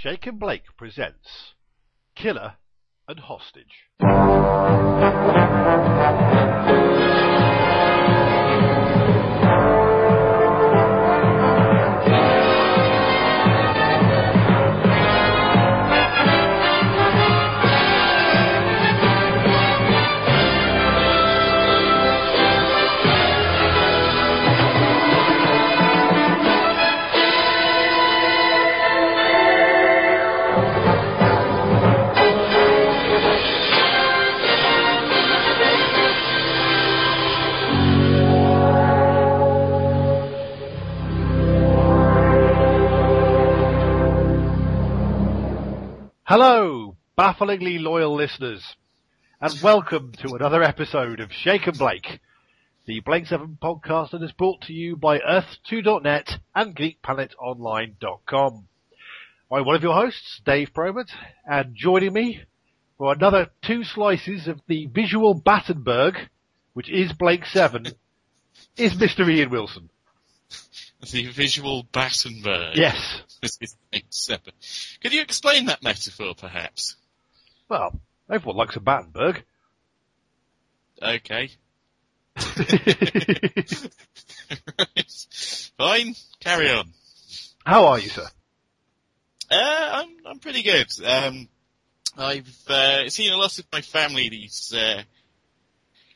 Shake and Blake presents Killer and Hostage. Hello, bafflingly loyal listeners, and welcome to another episode of Shake and Blake, the Blake 7 podcast that is brought to you by Earth2.net and GeekPlanetOnline.com. I'm one of your hosts, Dave Probert, and joining me for another two slices of the visual Battenberg, which is Blake 7, is Mr. Ian Wilson. The visual Battenberg. Yes. This is Blake Seven. Could you explain that metaphor, perhaps? Well, everyone likes a Battenberg. Okay. Fine. Carry on. How are you, sir? Uh, I'm I'm pretty good. Um, I've uh, seen a lot of my family these uh,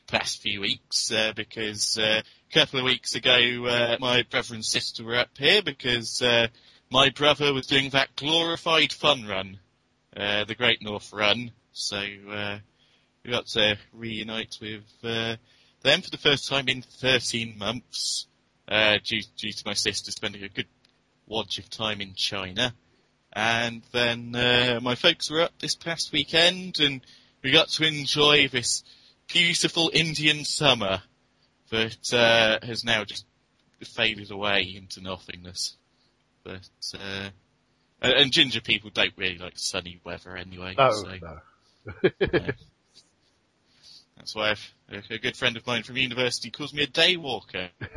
past few weeks uh, because uh, a couple of weeks ago uh, my brother and sister were up here because uh, my brother was doing that glorified fun run, uh, the Great North Run. So uh, we got to reunite with uh, them for the first time in 13 months, uh, due due to my sister spending a good wodge of time in China. And then uh, my folks were up this past weekend, and we got to enjoy this beautiful Indian summer that uh, has now just faded away into nothingness. But uh, and, and ginger people don't really like sunny weather anyway. Oh, so, no. That's why I've, a, a good friend of mine from university calls me a day walker.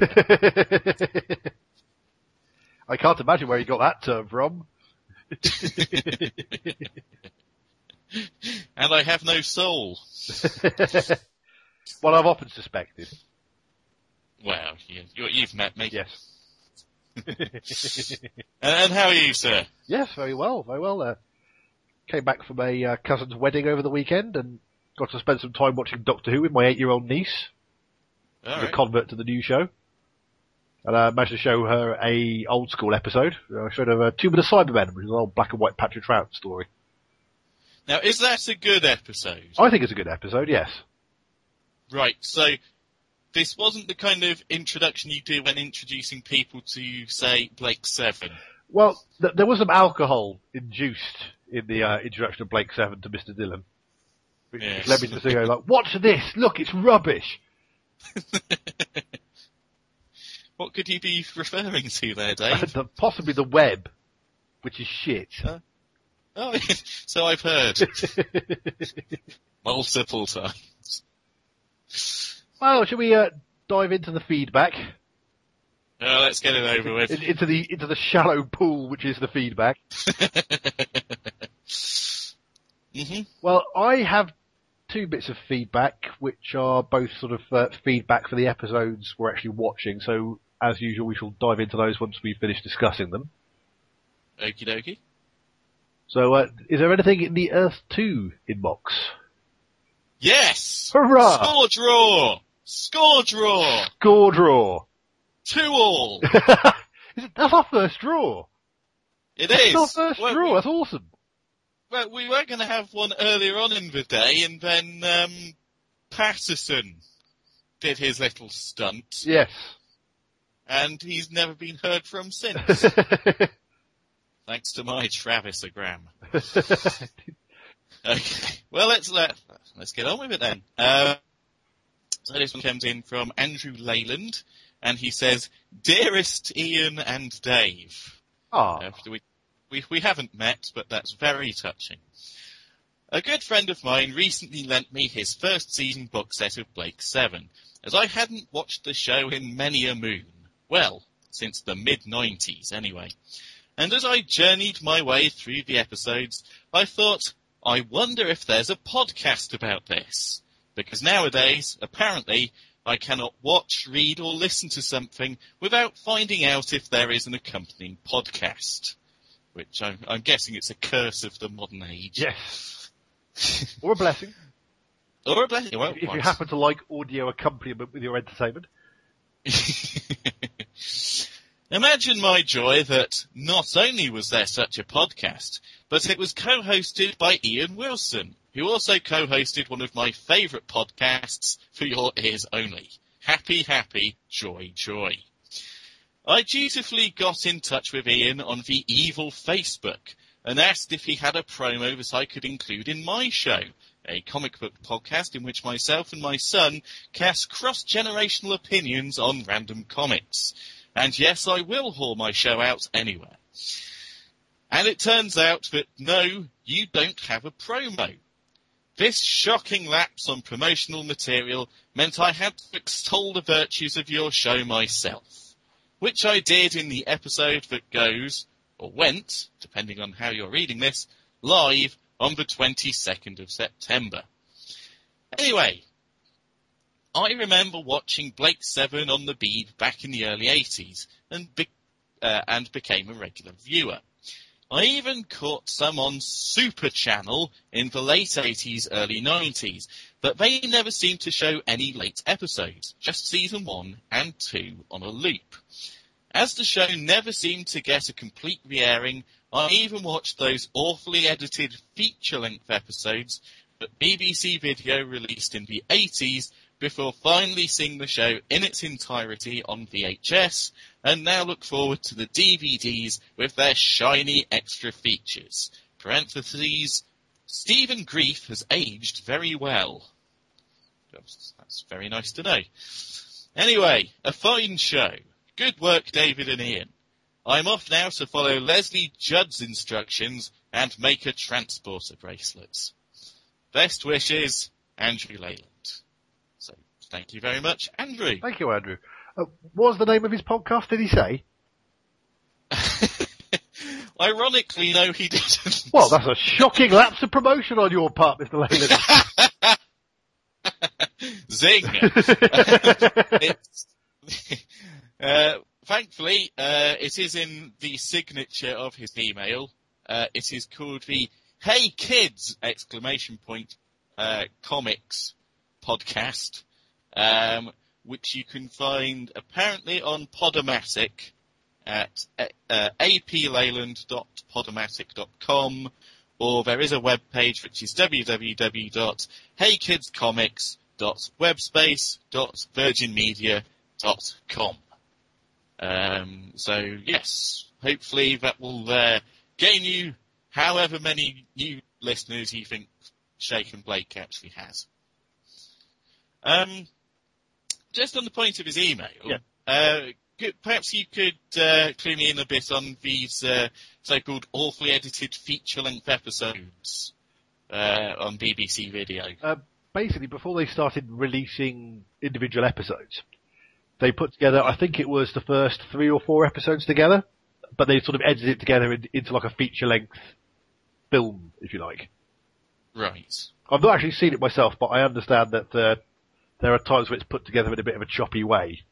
I can't imagine where you got that term from. and I have no soul. well, I've often suspected. Well, you, you've met me. Yes. And, and how are you, sir? Yes, very well, very well. Uh, came back from a uh, cousin's wedding over the weekend and got to spend some time watching Doctor Who with my eight-year-old niece, All who's a convert to the new show. And I managed to show her a old school episode. I showed her uh, Tomb of the Cybermen, which is an old black and white Patrick Troughton story. Now, is that a good episode? I think it's a good episode, yes. Right, so this wasn't the kind of introduction you do when introducing people to, say, Blake Seven. Well, th- there was some alcohol induced in the uh, introduction of Blake Seven to Mr. Dillon. Which Yes. led me to go like, watch this, look, it's rubbish. What could you be referring to there, Dave? the, possibly the web, which is shit. oh, so I've heard multiple times. Well, shall we uh, dive into the feedback? Let's get it over with. In- into the into the shallow pool which is the feedback. hmm Well, I have two bits of feedback which are both sort of uh, feedback for the episodes we're actually watching. So as usual, we shall dive into those once we've finished discussing them. Okie dokie. So, uh, is there anything in the Earth 2 inbox? Yes! Hurrah! Score draw! Score draw! Score draw! Two all! Is it, that's our first draw! It That's is! our first Well, draw, that's awesome! Well, we were going to have one earlier on in the day, and then um, Patterson did his little stunt, Yes. and he's never been heard from since, thanks to my Travisogram. Okay, well let's let let's get on with it then. Uh, so this one comes in from Andrew Leyland, and he says, "Dearest Ian and Dave." Ah, After we, we, we haven't met, but that's very touching. A good friend of mine recently lent me his first season box set of Blake 7, as I hadn't watched the show in many a moon. Well, since the mid-90s anyway. And as I journeyed my way through the episodes, I thought, I wonder if there's a podcast about this. Because nowadays, apparently, I cannot watch, read, or listen to something without finding out if there is an accompanying podcast. Which I'm, I'm guessing it's a curse of the modern age. Yes. or a blessing. Or a blessing. Well, if you happen to like audio accompaniment with your entertainment. Imagine my joy that not only was there such a podcast, but it was co-hosted by Ian Wilson, who also co-hosted one of my favourite podcasts for your ears only. Happy, happy, joy, joy. I dutifully got in touch with Ian on the evil Facebook and asked if he had a promo that I could include in my show, a comic book podcast in which myself and my son cast cross-generational opinions on random comics. And yes, I will haul my show out anywhere. And it turns out that no, you don't have a promo. This shocking lapse on promotional material meant I had to extol the virtues of your show myself, which I did in the episode that goes, or went, depending on how you're reading this, live on the 22nd of September. Anyway, I remember watching Blake Seven on the Beeb back in the early 80s and, be- uh, and became a regular viewer. I even caught some on Super Channel in the late 80s, early 90s, but they never seemed to show any late episodes, just season 1 and 2 on a loop. As the show never seemed to get a complete re-airing, I even watched those awfully edited feature-length episodes that BBC Video released in the 80s before finally seeing the show in its entirety on VHS, and now look forward to the DVDs with their shiny extra features. Parentheses, Stephen Greif has aged very well. That's, very nice to know. Anyway, a fine show. Good work, David and Ian. I'm off now to follow Lesley Judd's instructions and make a transporter bracelets. Best wishes, Andrew Leyland. So, thank you very much, Andrew. Thank you, Andrew. Uh, what was the name of his podcast, did he say? Ironically, no, he didn't. Well, that's a shocking lapse of promotion on your part, Mr. Leyland. Zing! uh, thankfully, uh, it is in the signature of his email. Uh, it is called the Hey Kids! exclamation point, uh, comics podcast, um, which you can find apparently on Podomatic at uh, apleyland.podomatic.com or there is a web page which is www.heykidscomics.webspace.virginmedia.com. Um, so yes, hopefully that will uh, gain you however many new listeners you think Shake and Blake actually has. Um, just on the point of his email, Yeah. uh, could, perhaps you could uh, clue me in a bit on these uh, so-called awfully edited feature-length episodes uh, on BBC Video. uh, basically, before they started releasing individual episodes, they put together, I think it was the first three or four episodes together, but they sort of edited it together in, into like a feature-length film, if you like. Right. I've not actually seen it myself, but I understand that uh, there are times where it's put together in a bit of a choppy way.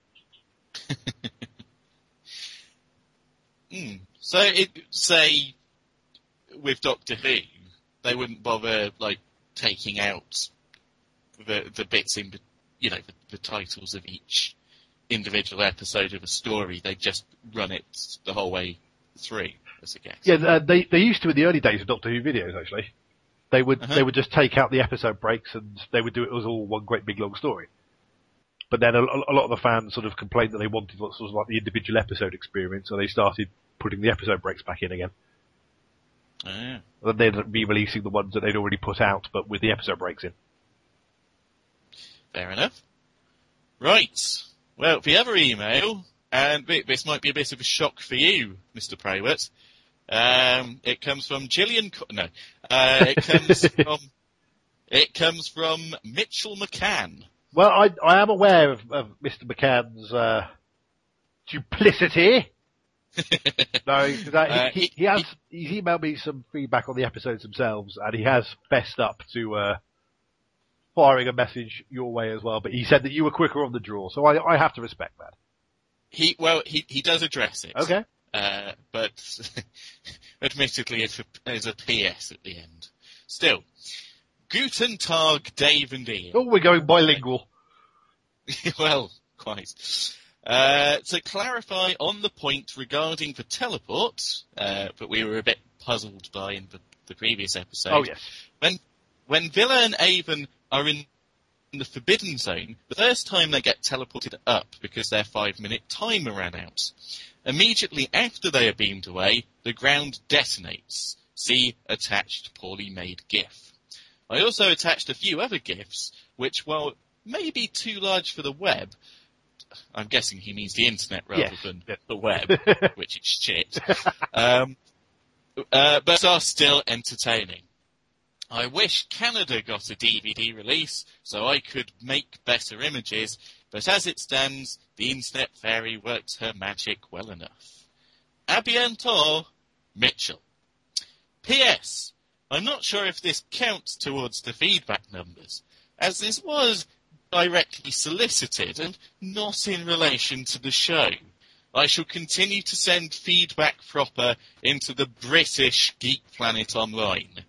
Hmm. So it say with Doctor Who, they wouldn't bother like taking out the the bits in, you know, the, the titles of each individual episode of a story. They just run it the whole way through, as a guess. Yeah, uh, they they used to in the early days of Doctor Who videos actually. They would Uh-huh. they would just take out the episode breaks and they would do it as all one great big long story. But then a, a lot of the fans sort of complained that they wanted what sort of like the individual episode experience, so they started putting the episode breaks back in again. Ah. And then they'd be releasing the ones that they'd already put out, but with the episode breaks in. Fair enough. Right. Well, the other email, and thi- this might be a bit of a shock for you, Mr. Praywett. Um, it comes from Gillian. Co- no, uh, it comes from it comes from Mitchell McCann. Well, I I am aware of, of Mr. McCann's uh, duplicity. No, that- Uh, he, he- he has, he's emailed me some feedback on the episodes themselves, and he has fessed up to, uh, firing a message your way as well, but he said that you were quicker on the draw, so I, I have to respect that. He well, he he does address it. Okay. Uh, but admittedly, it's a, there's a PS at the end. Still, Guten Tag, Dave and Ian. Oh, we're going bilingual. well, quite. Uh, to clarify on the point regarding the teleport, uh, but we were a bit puzzled by in the, the previous episode. Oh yes. When when Vila and Avon are in the Forbidden Zone, the first time they get teleported up because their five minute timer ran out. Immediately after they are beamed away, the ground detonates. See attached poorly made GIF. I also attached a few other GIFs, which while maybe too large for the web, I'm guessing he means the internet rather Yes. than the web, which is shit. Um, uh, but are still entertaining. I wish Canada got a DVD release so I could make better images, but as it stands, the Internet Fairy works her magic well enough. A bientôt, Mitchell. P.S. I'm not sure if this counts towards the feedback numbers, as this was directly solicited and not in relation to the show. I shall continue to send feedback proper into the British Geek Planet Online.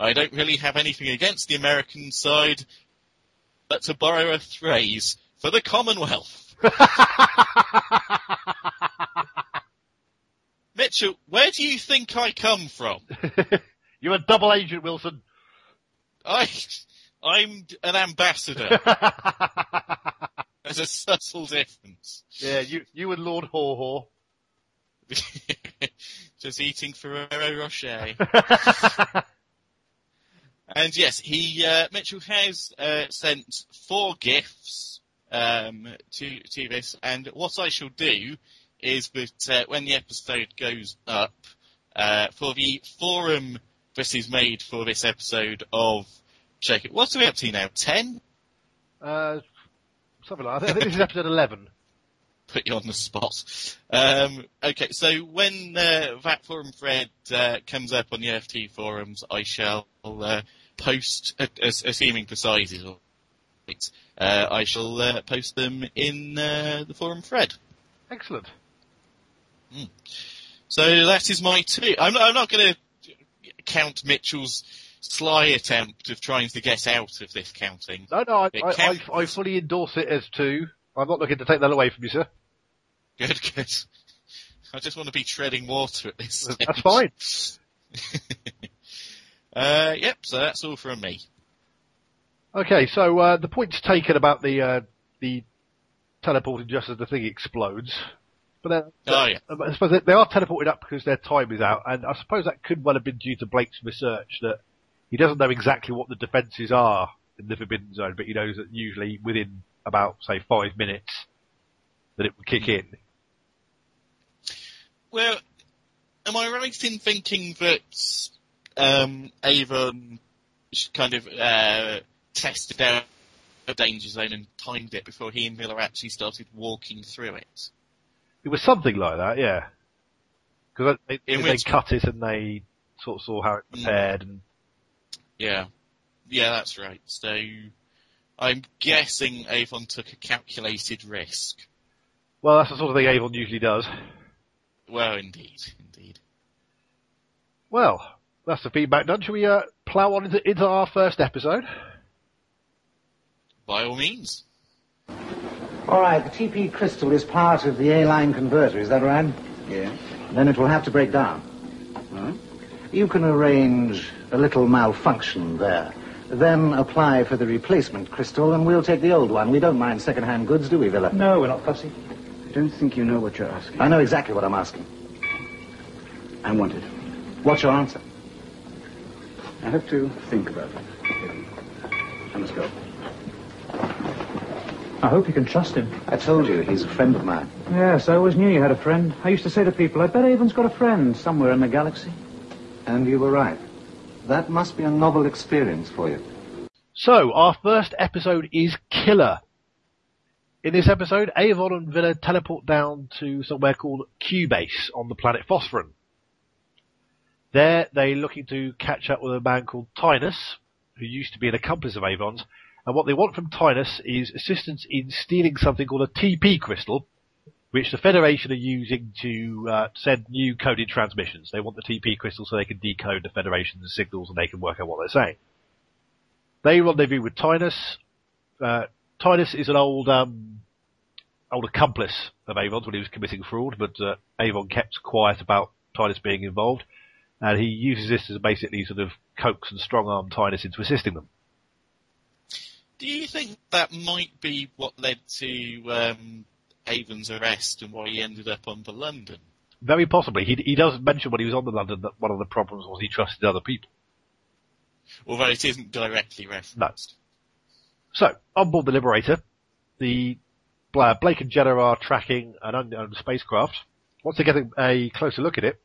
I don't really have anything against the American side, but to borrow a phrase, for the Commonwealth. Mitchell, where do you think I come from? You're a double agent, Wilson. I, I'm an ambassador. There's a subtle difference. yeah, you, you and Lord Haw. Just eating Ferrero Rocher. And yes, he uh, Mitchell has uh, sent four gifts um, to to this, and what I shall do is that uh, when the episode goes up, uh, for the forum this is made for this episode of Shake It, what's we up to now? Ten? Uh, something like that. I think this is episode 11. Put you on the spot. Um, okay, so when uh, that forum thread uh, comes up on the FT forums, I shall uh, post, uh, as- assuming the size is all uh, I shall uh, post them in uh, the forum thread. Excellent. So that is my two. I'm, I'm not going to count Mitchell's sly attempt of trying to get out of this counting. No, no, I, I, I. I fully endorse it as two. I'm not looking to take that away from you, sir. Good, good. I just want to be treading water at this stage. That's fine. uh, yep, so that's all from me. Okay, so uh, the point's taken about the uh, the teleporting just as the thing explodes. But then, Oh, yeah. I suppose they, they are teleported up because their time is out, and I suppose that could well have been due to Blake's research that he doesn't know exactly what the defences are in the Forbidden Zone, but he knows that usually within about say five minutes that it would kick in. Well, am I right in thinking that um, Avon kind of uh, tested out a danger zone and timed it before he and Miller actually started walking through it? It was something like that, yeah. Because they, they which- cut it and they sort of saw how it prepared, and Yeah, yeah, that's right. So I'm guessing Avon took a calculated risk. well, that's the sort of thing Avon usually does. Well, indeed, indeed. Well, that's the feedback done. Shall we uh, plough on into, into our first episode? By all means. All right, the TP crystal is part of the A-line converter, is that right? Yeah. Then it will have to break down. Huh? You can arrange a little malfunction there. Then apply for the replacement crystal, and we'll take the old one. We don't mind second-hand goods, do we, Vila? No, we're not fussy. I don't think you know what you're asking. I know exactly what I'm asking. I want it. What's your answer? I have to think about it. I must go. I hope you can trust him. I told you, he's a friend of mine. Yes, I always knew you had a friend. I used to say to people, I bet Avon's got a friend somewhere in the galaxy. And you were right. That must be a novel experience for you. So, our first episode is Killer. In this episode, Avon and Vila teleport down to somewhere called Q-Base on the planet Fosforon. There, they're looking to catch up with a man called Tynus, who used to be an accomplice of Avon's, and what they want from Tynus is assistance in stealing something called a TP crystal, which the Federation are using to uh, send new coded transmissions. They want the TP crystal so they can decode the Federation's signals and they can work out what they're saying. They rendezvous with Tynus. Uh, Tynus is an old, um, old accomplice of Avon's when he was committing fraud, but uh, Avon kept quiet about Tynus being involved, and he uses this to basically sort of coax and strong arm Tynus into assisting them. Do you think that might be what led to um, Avon's arrest and why he ended up on the London? Very possibly. He, he does mention when he was on the London that one of the problems was he trusted other people. Although it isn't directly referenced. So, on board the Liberator, the uh, Blake and Jenna are tracking an unknown spacecraft. Once they get a, a closer look at it,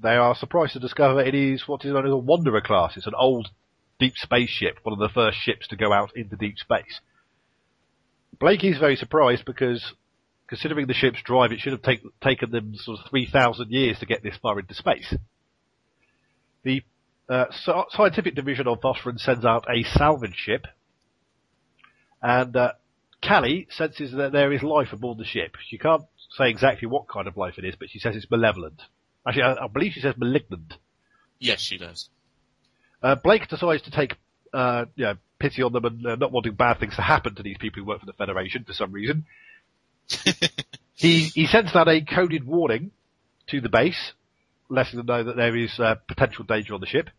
they are surprised to discover it is what is known as a Wanderer class. It's an old deep space ship, one of the first ships to go out into deep space. Blake is very surprised because considering the ship's drive, it should have take, taken them sort of 3,000 years to get this far into space. The uh, scientific division of Fosforon sends out a salvage ship, and uh, Cally senses that there is life aboard the ship. She can't say exactly what kind of life it is, but she says it's malevolent. Actually, I, I believe she says malignant. Yes, she does. Uh, Blake decides to take uh, you know, pity on them and uh, not wanting bad things to happen to these people who work for the Federation for some reason. he he sends out a coded warning to the base, letting them know that there is uh, potential danger on the ship.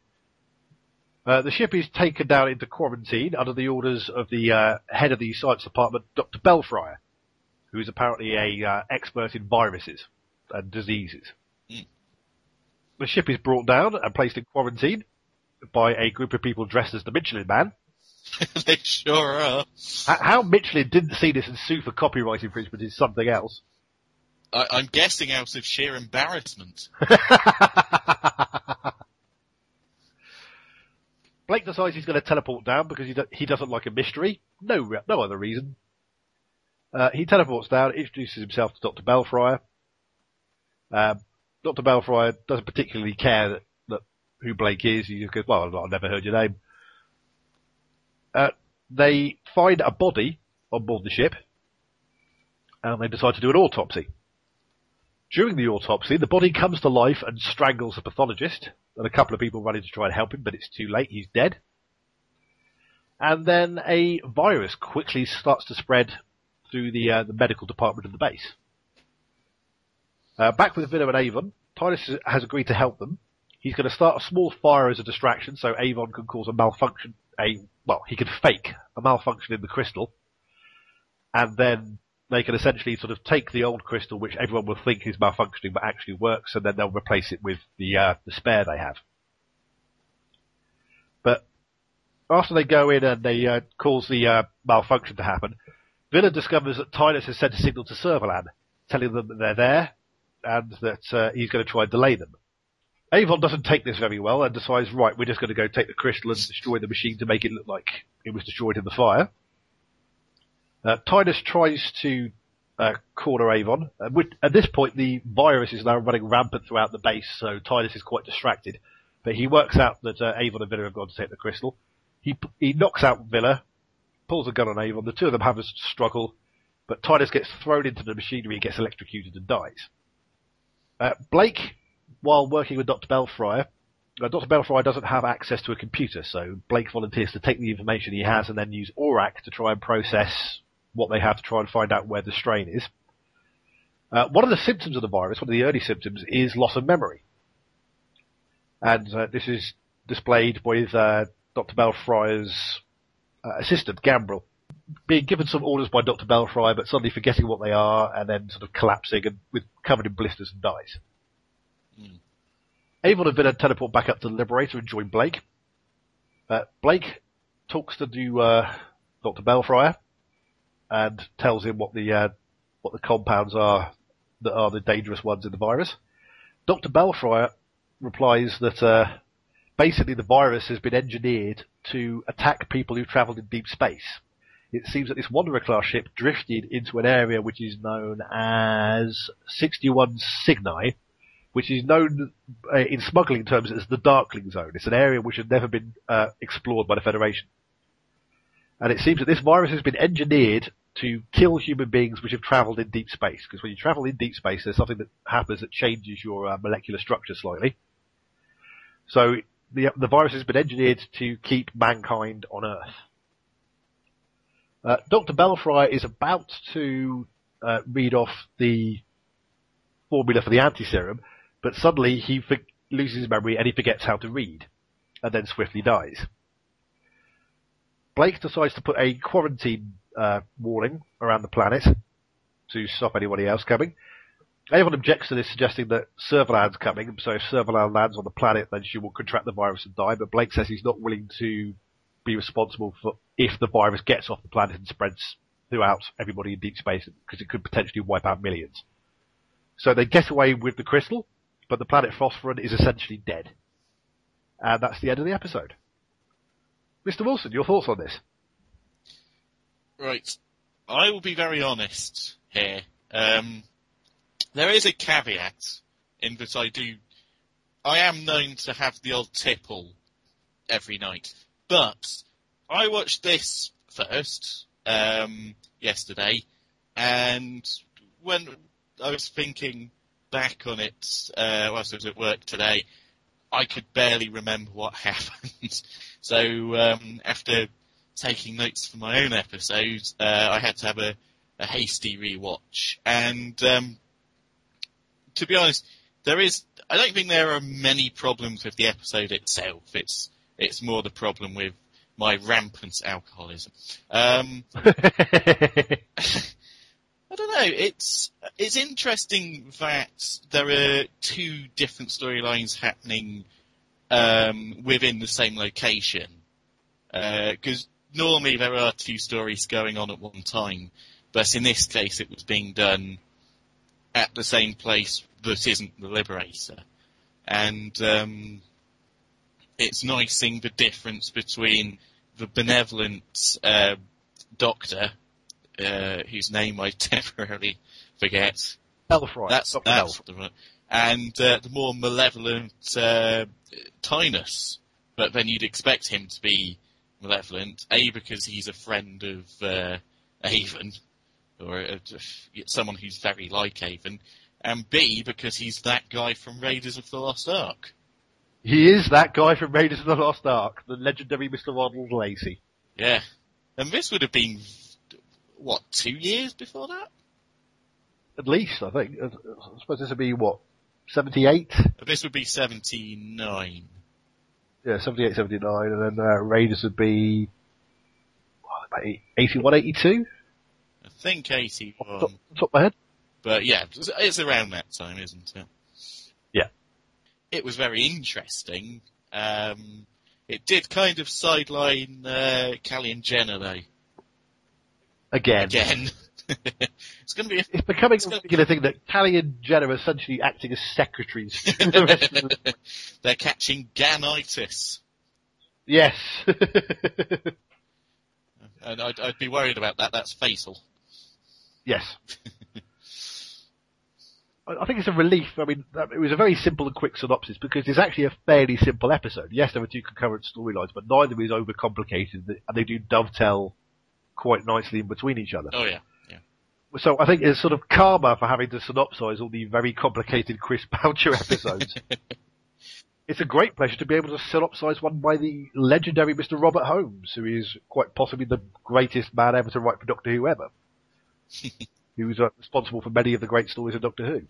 Uh, the ship is taken down into quarantine under the orders of the uh, head of the science department, Dr. Bellfriar, who is apparently a uh, expert in viruses and diseases. Mm. The ship is brought down and placed in quarantine by a group of people dressed as the Michelin Man. they sure are. How Michelin didn't see this and sue for copyright infringement is something else. I, I'm guessing out of sheer embarrassment. Blake decides he's going to teleport down because he, do- he doesn't like a mystery. No, re- no other reason. Uh, he teleports down, introduces himself to Dr. Bellfriar. Um, Dr. Bellfriar doesn't particularly care that who Blake is. Just goes, well, I've never heard your name. Uh, they find a body on board the ship, and they decide to do an autopsy. During the autopsy, the body comes to life and strangles the pathologist, and a couple of people run in to try and help him, but it's too late, he's dead. And then a virus quickly starts to spread through the, uh, the medical department of the base. Uh, back with Vila and Avon, Tynus has agreed to help them. He's going to start a small fire as a distraction, so Avon can cause a malfunction, a, well, he can fake a malfunction in the crystal, and then they can essentially sort of take the old crystal, which everyone will think is malfunctioning but actually works, and then they'll replace it with the uh, the spare they have. But after they go in and they uh, cause the uh, malfunction to happen, Vila discovers that Tynus has sent a signal to Servalan, telling them that they're there and that uh, he's going to try and delay them. Avon doesn't take this very well and decides, right, we're just going to go take the crystal and destroy the machine to make it look like it was destroyed in the fire. Uh, Tynus tries to uh, corner Avon. Uh, with, at this point, the virus is now running rampant throughout the base, so Tynus is quite distracted. But he works out that uh, Avon and Vila have gone to take the crystal. He he knocks out Vila, pulls a gun on Avon. The two of them have a struggle, but Tynus gets thrown into the machinery, gets electrocuted, and dies. Uh, Blake, while working with Dr. Bellfriar, uh, Dr. Bellfriar doesn't have access to a computer, so Blake volunteers to take the information he has and then use ORAC to try and process what they have to try and find out where the strain is. Uh, one of the symptoms of the virus, one of the early symptoms, is loss of memory. And uh, this is displayed with uh, Dr. Bellfriar's uh, assistant, Gambrel, being given some orders by Dr. Bellfriar, but suddenly forgetting what they are, and then sort of collapsing and with covered in blisters and dies. Mm. Avon and Vila teleport back up to the Liberator and join Blake. Uh, Blake talks to uh, Dr. Bellfriar and tells him what the uh, what the compounds are that are the dangerous ones in the virus. Dr. Bellfriar replies that uh, basically the virus has been engineered to attack people who've travelled in deep space. it seems that this Wanderer class ship drifted into an area which is known as 61 Cygni, which is known uh, in smuggling terms as the Darkling Zone. It's an area which has never been uh, explored by the Federation. And it seems that this virus has been engineered to kill human beings which have travelled in deep space. Because when you travel in deep space, there's something that happens that changes your uh, molecular structure slightly. So the, the virus has been engineered to keep mankind on Earth. Uh, Dr. Belfry is about to uh, read off the formula for the anti-serum, but suddenly he for- loses his memory and he forgets how to read, and then swiftly dies. Blake decides to put a quarantine uh, warning around the planet to stop anybody else coming. Everyone objects to this, suggesting that Servalan's coming, so if Servalan lands on the planet, then she will contract the virus and die, but Blake says he's not willing to be responsible for if the virus gets off the planet and spreads throughout everybody in deep space, because it could potentially wipe out millions. So they get away with the crystal, but the planet Fosforon is essentially dead. And that's the end of the episode. Mr. Wilson, your thoughts on this? Right. I will be very honest here. Um, there is a caveat in that I do, I am known to have the odd tipple every night. But I watched this first, um, yesterday, and when I was thinking back on it, uh, whilst I was at work today, I could barely remember what happened. so, um, after taking notes for my own episode, uh, I had to have a, a hasty rewatch. And um, to be honest, there is. I don't think there are many problems with the episode itself. It's it's more the problem with my rampant alcoholism. Um, I don't know. It's it's interesting that there are two different storylines happening um, within the same location. Because uh, normally there are two stories going on at one time, but in this case it was being done at the same place that isn't the Liberator, and um, it's nice seeing the difference between the benevolent uh, doctor, uh, whose name I temporarily forget. Belfry. That's, Dr. that's the, and uh, the more malevolent uh, Tynus. But then you'd expect him to be malevolent, A, because he's a friend of uh, Avon, or uh, someone who's very like Avon, and B, because he's that guy from Raiders of the Lost Ark. He is that guy from Raiders of the Lost Ark, the legendary Mr. Ronald Lacey. Yeah. And this would have been, what, two years before that? At least, I think. I suppose this would be, what, 78? This would be 79. Yeah, 78, 79, and then uh, Raiders would be, what, about 81, 82? I think 81. Top, top of my head? But yeah, it's around that time, isn't it? Yeah. It was very interesting. Um, it did kind of sideline uh, Cally and Jenna though. Again. Again. it's going to be. A, It's becoming It's a regular thing that Cally and Jenna are essentially acting as secretaries the rest of the... They're catching ganitis, Yes. and I'd, I'd be worried about that. That's fatal. yes. I I think it's a relief. I mean, it was a very simple and quick synopsis because it's actually a fairly simple episode. Yes, there are two concurrent storylines, but neither is overcomplicated, and they do dovetail quite nicely in between each other. Oh yeah, yeah. So I think it's sort of karma for having to synopsize all the very complicated Chris Boucher episodes. it's a great pleasure to be able to synopsize one by the legendary Mr. Robert Holmes, who is quite possibly the greatest man ever to write for Doctor Who ever. who's uh, responsible for many of the great stories of Doctor Who.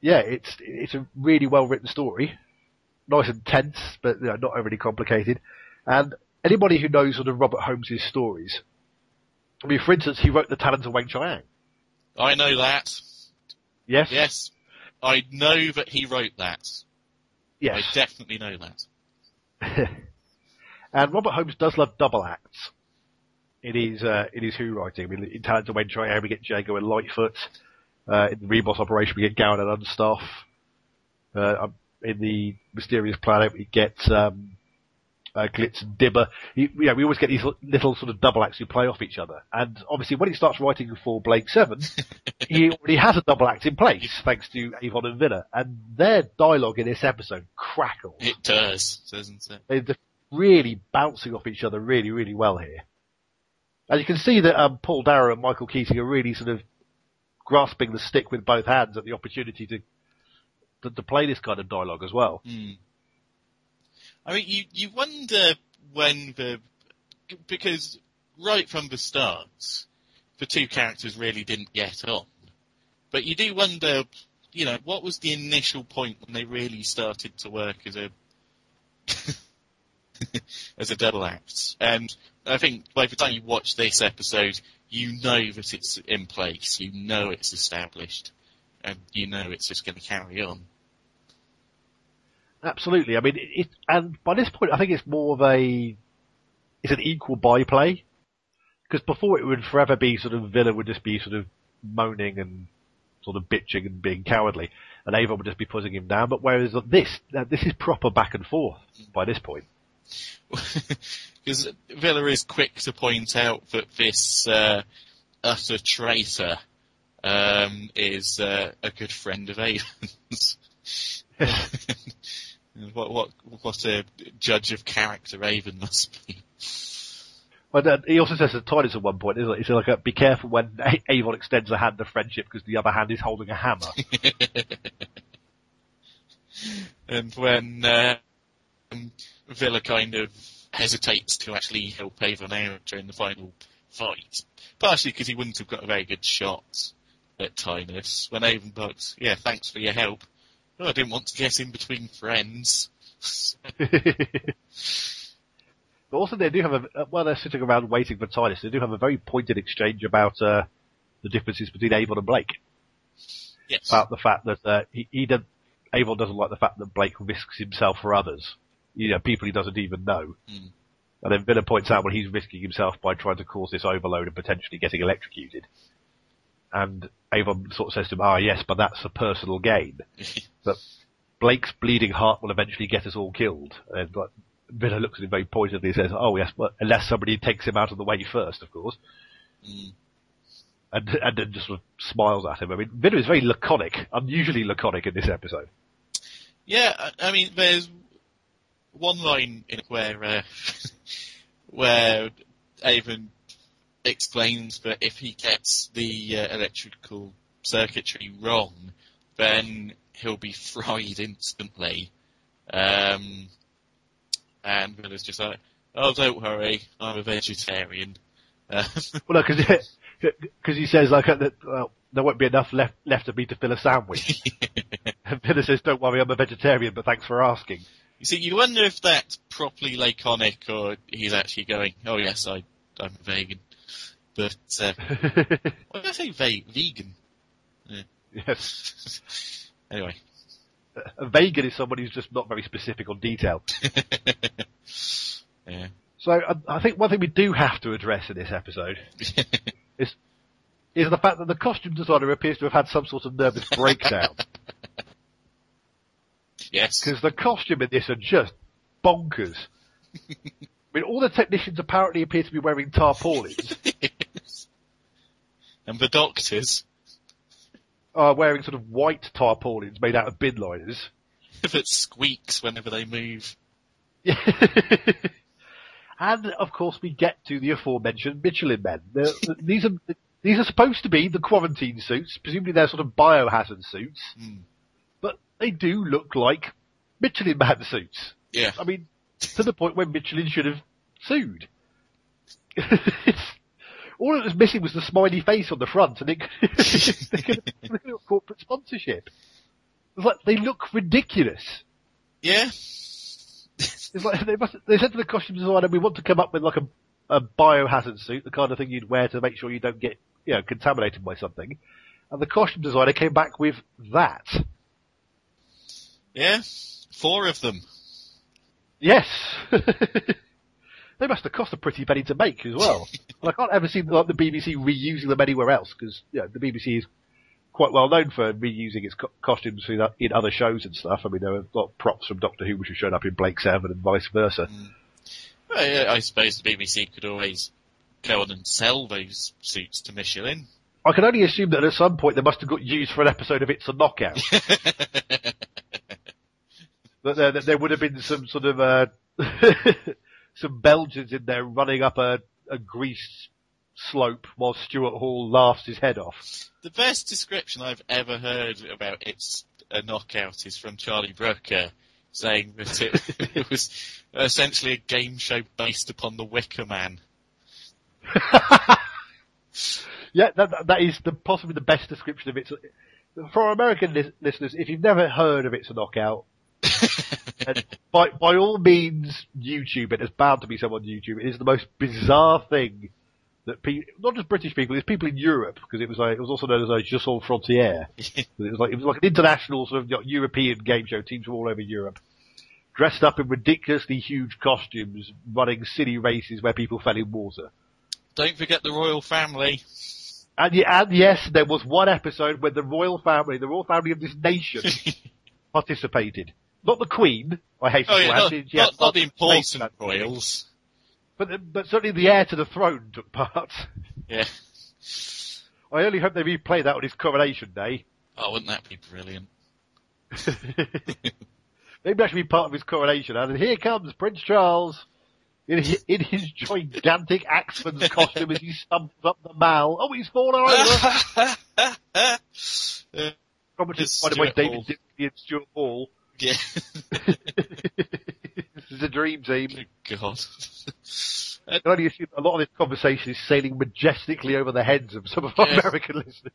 Yeah, it's it's a really well written story, nice and tense, but you know, not overly complicated. And anybody who knows sort of Robert Holmes's stories, I mean, for instance, he wrote The Talons of Weng Chiang. I know that. Yes. Yes, I know that he wrote that. Yes. I definitely know that. and Robert Holmes does love double acts. in his uh, in his Who writing. I mean, in Talent to Wentry, we get Jago and Lightfoot. Uh, in the Ribos operation, we get Garron and Unstoffe. Uh, in the Mysterious Planet, we get um, uh, Glitz and Dibber. You, you know, we always get these little sort of double acts who play off each other. And obviously when he starts writing for Blake 7, he already has a double act in place, thanks to Avon and Vila. And their dialogue in this episode crackles. It does, doesn't it? They're really bouncing off each other really, really well here. And you can see that um, Paul Darrow and Michael Keating are really sort of grasping the stick with both hands at the opportunity to to, to play this kind of dialogue as well. Mm. I mean, you, you wonder when the, because right from the start, the two characters really didn't get on. But you do wonder, you know, what was the initial point when they really started to work as a, as a double act? And I think by the time you watch this episode, you know that it's in place, you know it's established, and you know it's just going to carry on. Absolutely. I mean, it, it, and by this point, I think it's more of a, it's an equal byplay. Because before it would forever be sort of Vila would just be sort of moaning and sort of bitching and being cowardly, and Avon would just be putting him down. But whereas this, this is proper back and forth by this point. Because Vila is quick to point out that this uh, utter traitor um, is uh, a good friend of Avon's. what what what a judge of character Avon must be. But uh, he also says to Tynus at one point, isn't it? He says like, uh, "Be careful when A- Avon extends a hand of friendship because the other hand is holding a hammer." and when uh, Vila kind of hesitates to actually help Avon out during the final fight, partially because he wouldn't have got a very good shot at Tynus, when Avon bucks, yeah, thanks for your help. Oh, I didn't want to get in between friends. but also, they do have a uh, while they're sitting around waiting for Tynus, they do have a very pointed exchange about uh, the differences between Avon and Blake. yes. About the fact that uh, he, he does, Avon doesn't like the fact that Blake risks himself for others. You know, people he doesn't even know. Mm. And then Vila points out when he's risking himself by trying to cause this overload and potentially getting electrocuted. And Avon sort of says to him, ah yes, but that's a personal gain. But Blake's bleeding heart will eventually get us all killed. And but Vila looks at him very pointedly and says, oh yes, but unless somebody takes him out of the way first, of course. Mm. And, and then just sort of smiles at him. I mean, Vila is very laconic, unusually laconic in this episode. Yeah, I, I mean, there's one line in where uh, where Avon explains that if he gets the uh, electrical circuitry wrong, then he'll be fried instantly. Um, and Vila's just like, "Oh, don't worry, I'm a vegetarian." Uh, Well, no, because he says like uh, well, there won't be enough left left of me to fill a sandwich. and Vila says, "Don't worry, I'm a vegetarian, but thanks for asking." You see, you wonder if that's properly laconic or he's actually going, oh yes, I, I'm a vegan. But, uh, why did I say ve- vegan? yes, Anyway. a vegan is someone who's just not very specific on detail. yeah. So I, I think one thing we do have to address in this episode is is the fact that the costume designer appears to have had some sort of nervous breakdown. yes. because the costume in this are just bonkers. I mean, all the technicians apparently appear to be wearing tarpaulins, and the doctors, are wearing sort of white tarpaulins made out of bin liners. that squeaks whenever they move. and of course, we get to the aforementioned Michelin men. They're- these are these are supposed to be the quarantine suits. Presumably, they're sort of biohazard suits, Hmm. but they do look like Michelin man suits. Yeah. I mean, to the point where Michelin should have sued. It's- all that was missing was the smiley face on the front, and it, they could have corporate sponsorship. It's like they look ridiculous. Yeah. It's like they must. They said to the costume designer, "We want to come up with like a a biohazard suit, the kind of thing you'd wear to make sure you don't get you know contaminated by something." And the costume designer came back with that. Yeah. Four of them. Yes. they must have cost a pretty penny to make as well. and I can't ever see like the BBC reusing them anywhere else because you know, the BBC is quite well known for reusing its co- costumes in, in other shows and stuff. I mean, there are a lot of props from Doctor Who which have shown up in Blake Seven and vice versa. Well, yeah, I suppose the BBC could always go on and sell those suits to Michelin. I can only assume that at some point they must have got used for an episode of It's a Knockout. that there, that there would have been some sort of uh, some Belgians in there running up a, a grease slope while Stuart Hall laughs his head off. the best description I've ever heard about it's a knockout is from Charlie Brooker saying that it, it was essentially a game show based upon the Wicker Man. Yeah, that, that- is the, possibly the best description of it. For our American lis- listeners, if you've never heard of It's a Knockout, by, by all means, YouTube it. There's bound to be someone on YouTube. It is the most bizarre thing that people, not just British people, it's people in Europe, because it was like, it was also known as a Jeux sans frontières. It was like, it was like an international sort of you know, European game show, teams from all over Europe. Dressed up in ridiculously huge costumes, running silly races where people fell in water. Don't forget the royal family. And, and yes, there was one episode where the royal family, the royal family of this nation, participated. Not the Queen, I hate Oh to yeah, not, not, not the lots of space important royals. But, but certainly the heir to the throne took part. Yeah. I only hope they replay that on his coronation day. Oh, wouldn't that be brilliant? Maybe that should be part of his coronation. And here comes Prince Charles in his, in his gigantic axeman's costume as he stumps up the mall. Oh, he's fallen over. Probably It's by the way, David. Dixon and Stuart Hall. Yeah. this is a dream team. Good God. I can only assume a lot of this conversation is sailing majestically over the heads of some of our Yes. American listeners,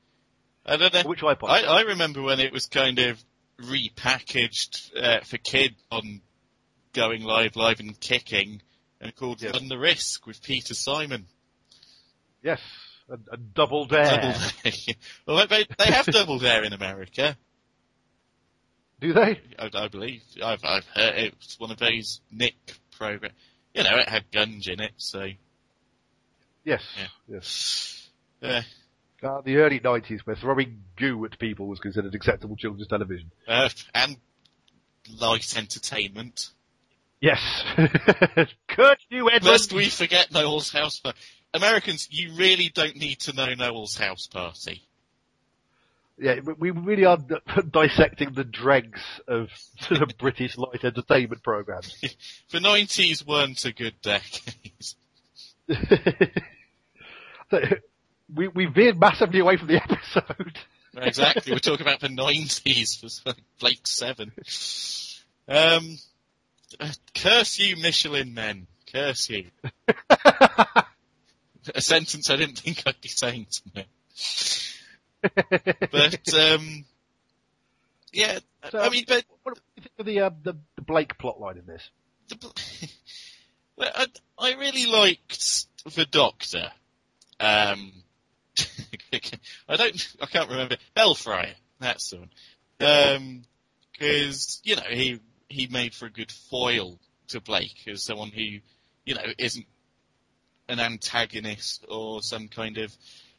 I don't know. which I I. I remember when it was kind of repackaged uh, for kids on Going Live, Live and Kicking, and called Yes. Run the Risk with Peter Simon. Yes, a, a double dare. Double Dare. well, they, they have Double Dare in America, Do they? I, I believe. I've, I've heard it was one of those Nick program. You know, it had guns in it, so Yes. Yeah. Yes. uh, Uh, the early 90s where throwing goo at people was considered acceptable children's television. uh, and light entertainment. Yes. Could you, Edmund? Lest we forget Noel's house party. Americans, you really don't need to know Noel's house party. Yeah, we really are dissecting the dregs of sort of British light entertainment programs. The 90s weren't a good decade. So, we, we veered massively away from the episode. exactly, we're talking about the 90s for Blake 7. Um, uh, curse you, Michelin men. Curse you. A sentence I didn't think I'd be saying tonight. But, um, yeah, So, I mean, but what do you think of the, uh, the, the Blake plotline in this? the, well, I, I really liked the Doctor. Um, I don't, I can't remember. Bellfriar, that's the one. Um 'cause you know he he made for a good foil to Blake as someone who, you know, isn't an antagonist or some kind of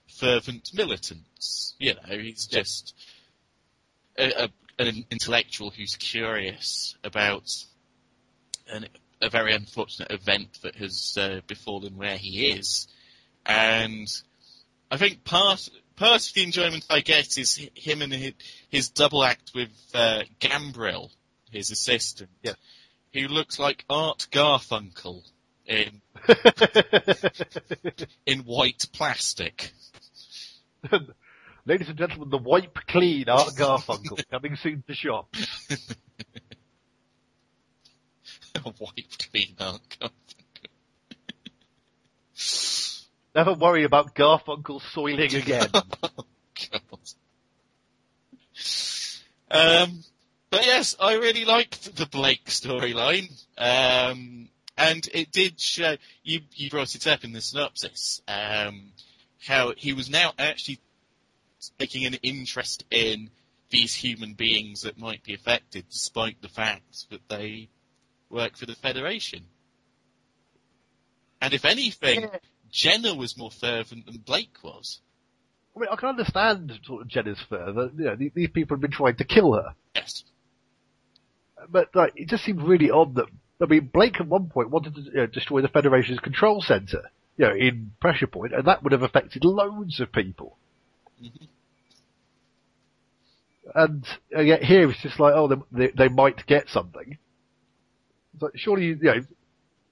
fervent militants. You know, he's just a, a, an intellectual who's curious about an, a very unfortunate event that has uh, befallen where he is. And I think part part of the enjoyment I get is him and his, his double act with uh, Gambrill, his assistant, Yeah. who looks like Art Garfunkel in in white plastic. Ladies and gentlemen, the wipe clean Art Garfunkel coming soon to shops. wipe clean Art Garfunkel. Never worry about Garfunkel soiling again. God. Um, but yes, I really liked the Blake storyline. Um, and it did show, you, you brought it up in the synopsis, um, how he was now actually taking an interest in these human beings that might be affected despite the fact that they work for the Federation. And if anything, Yeah. Jenna was more fervent than Blake was. I mean, I can understand sort of Jenna's fervor. You know, these, people have been trying to kill her, Yes. but like, it just seems really odd that I mean, Blake at one point wanted to you know, destroy the Federation's control center, you know, in Pressure Point, and that would have affected loads of people. And uh, yet here it's just like, oh, they, they, they might get something. It's like, surely, you know,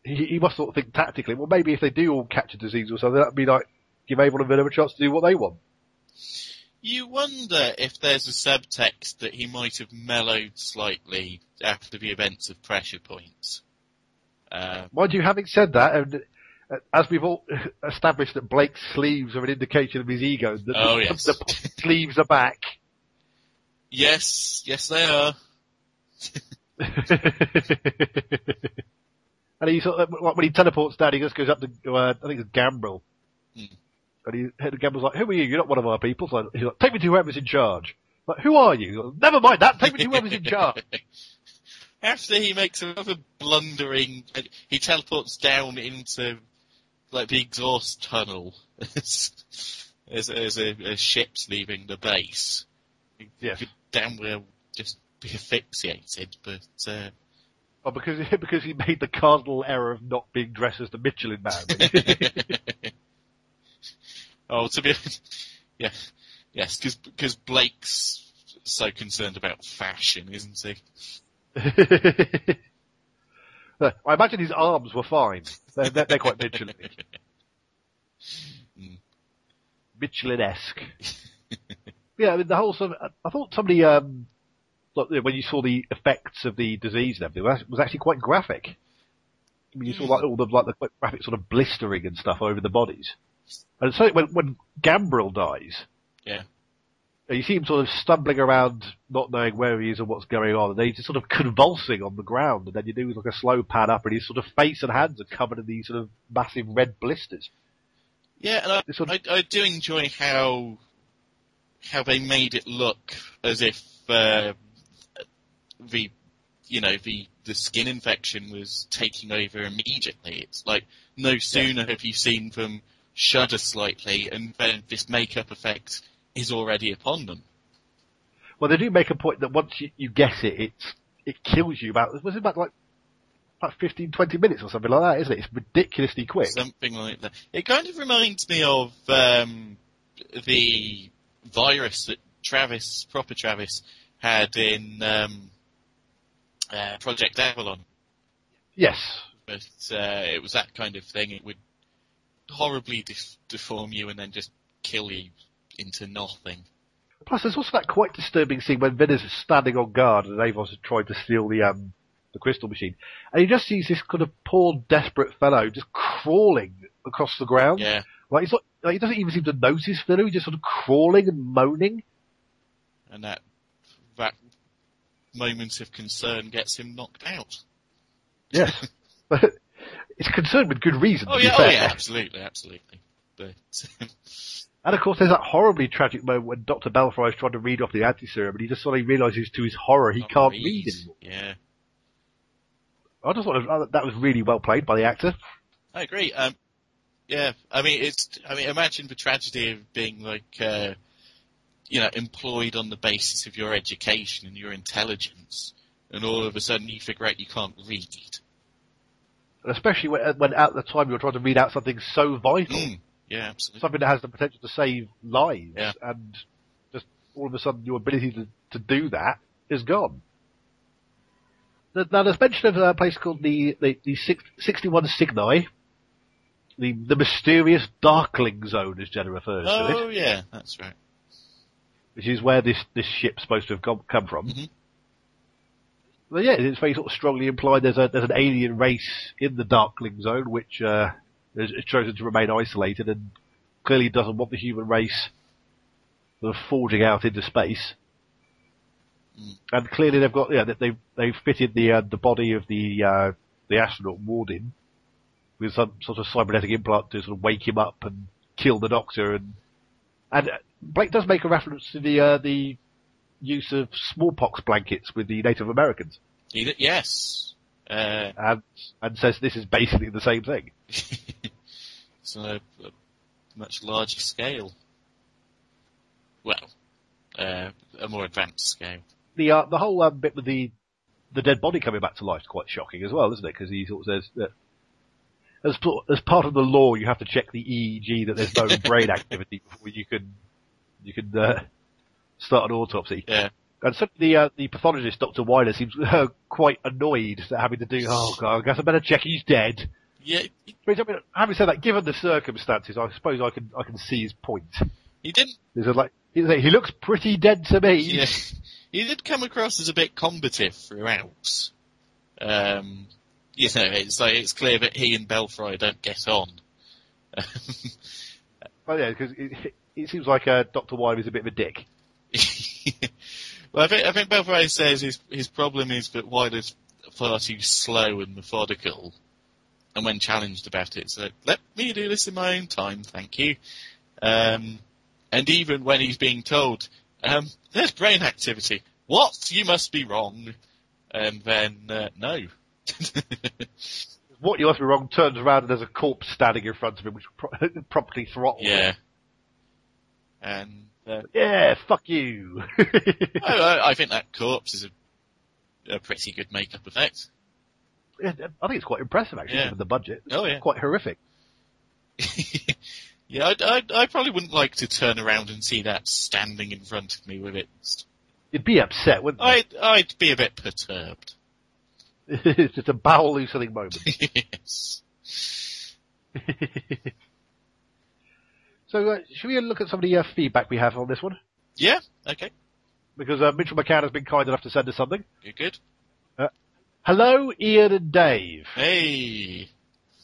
he, he must sort of think tactically, well, maybe if they do all catch a disease or something, that'd be like, give Avon and Venom a chance to do what they want. You wonder if there's a subtext that he might have mellowed slightly after the events of Pressure Points. Uh, Mind you, having said that, and as we've all established that Blake's sleeves are an indication of his ego, that Oh, the, yes. the sleeves are back. yes, yes they are. and he sort of, when he teleports down, he just goes up to, uh, I think it's Gambrill. Hmm. And he, Gambrill's like, who are you? You're not one of our people. So he's like, take me to whoever's in charge. Like, who are you? Never mind that, take me to whoever's in charge. After he makes another blundering, he teleports down into like the exhaust tunnel as as, as a, a ship's leaving the base. Yes. could damn well just be asphyxiated, but uh, Oh, because, because he made the cardinal error of not being dressed as the Michelin man. oh, to be yeah, yes, because because Blake's so concerned about fashion, isn't he? I imagine his arms were fine. They're, they're, they're quite Michelin. Mm. Michelin-esque. yeah, I mean, the whole sort of, I thought somebody, um, like, when you saw the effects of the disease and everything, was was actually quite graphic. I mean, you saw like all the, like the quite graphic sort of blistering and stuff over the bodies. And so when, when Gambrill dies, Yeah. You see him sort of stumbling around, not knowing where he is and what's going on, and then he's just sort of convulsing on the ground, and then you do like a slow pan up, and his sort of face and hands are covered in these sort of massive red blisters. Yeah, and I, This one- I, I do enjoy how how they made it look as if uh, the you know the the skin infection was taking over immediately. It's like no sooner have you seen them shudder slightly, and then this makeup effect is already upon them. Well, they do make a point that once you, you guess it, it's it kills you about was it about like about 15, 20 minutes or something like that, isn't it? It's ridiculously quick. Something like that. It kind of reminds me of um, the virus that Travis, proper Travis, had in um, uh, Project Avalon. Yes. But uh, it was that kind of thing. It would horribly def- deform you and then just kill you into nothing. Plus, there's also that quite disturbing scene when Venice is standing on guard and Avos is trying to steal the um the crystal machine, and he just sees this kind of poor, desperate fellow just crawling across the ground. Yeah. Like he's not, like he doesn't even seem to notice Philo. He's just sort of crawling and moaning. And that that moment of concern gets him knocked out. Yes, but it's concerned with good reason. Oh yeah, oh yeah, absolutely, absolutely. But And of course, there's that horribly tragic moment when Doctor Bellfriar is trying to read off the anti-serum, and he just suddenly realizes to his horror he can't read anymore. Yeah. I just thought it that was really well played by the actor. I agree. Um, yeah, I mean, it's. I mean, imagine the tragedy of being like, uh, you know, employed on the basis of your education and your intelligence, and all of a sudden you figure out you can't read. Especially when, when at the time you're trying to read out something so vital. Mm, yeah, absolutely. something that has the potential to save lives, Yeah. and just all of a sudden your ability to, to do that is gone. Now, now there's mention of a place called the, the, the six, 61 Cygni, the, the mysterious Darkling Zone, as Jenna refers to it, Oh yeah, that's right. which is where this, this ship's supposed to have come, come from. Mhm. Well, yeah, it's very sort of strongly implied there's a there's an alien race in the Darkling Zone which uh, has has chosen to remain isolated and clearly doesn't want the human race sort of forging out into space. Mm. And clearly they've got yeah they they've, they've fitted the uh, the body of the uh, the astronaut Warden with some sort of cybernetic implant to sort of wake him up and kill the Doctor and and uh, Blake does make a reference to the uh, the use of smallpox blankets with the Native Americans, yes. Uh, and and says this is basically the same thing. it's on a, a much larger scale. Well, uh, a more advanced scale. The uh, the whole um, bit with the the dead body coming back to life is quite shocking as well, isn't it? Because he sort of says that as, as part of the law, you have to check the EEG that there's no brain activity before you can you can uh, start an autopsy. Yeah. And so the uh, the pathologist, Dr. Wiler, seems uh, quite annoyed at having to do. Oh god, I guess I better check he's dead. Yeah, Which, I mean, having said that, given the circumstances, I suppose I can I can see his point. he didn't. There's a, like he looks pretty dead to me. Yeah, he did come across as a bit combative throughout. Um, you know, it's like it's clear that he and Bellfriar don't get on. Oh yeah, because it, it seems like uh, Dr. Wiler is a bit of a dick. well, I think I think Bellfriar says his his problem is that Wiler's far too slow and methodical, and when challenged about it, so let me do this in my own time, thank you. Um, and even when he's being told, um, there's brain activity, what? You must be wrong. And then, uh, no. What you must be wrong turns around and there's a corpse standing in front of him, which pro- promptly throttles. him. yeah. And, uh, Yeah, fuck you. I, I, I think that corpse is a, a pretty good makeup effect. I think it's quite impressive actually, Yeah. given the budget. Oh, yeah. Quite horrific. yeah, I, I, I probably wouldn't like to turn around and see that standing in front of me with it. You'd be upset, wouldn't you? I'd, I'd be a bit perturbed. it's just a bowel loosening moment. yes. so, uh, should we look at some of the uh, feedback we have on this one? Yeah, okay. Because uh, Mitchell McCann has been kind enough to send us something. You're good. Hello, Ian and Dave. Hey.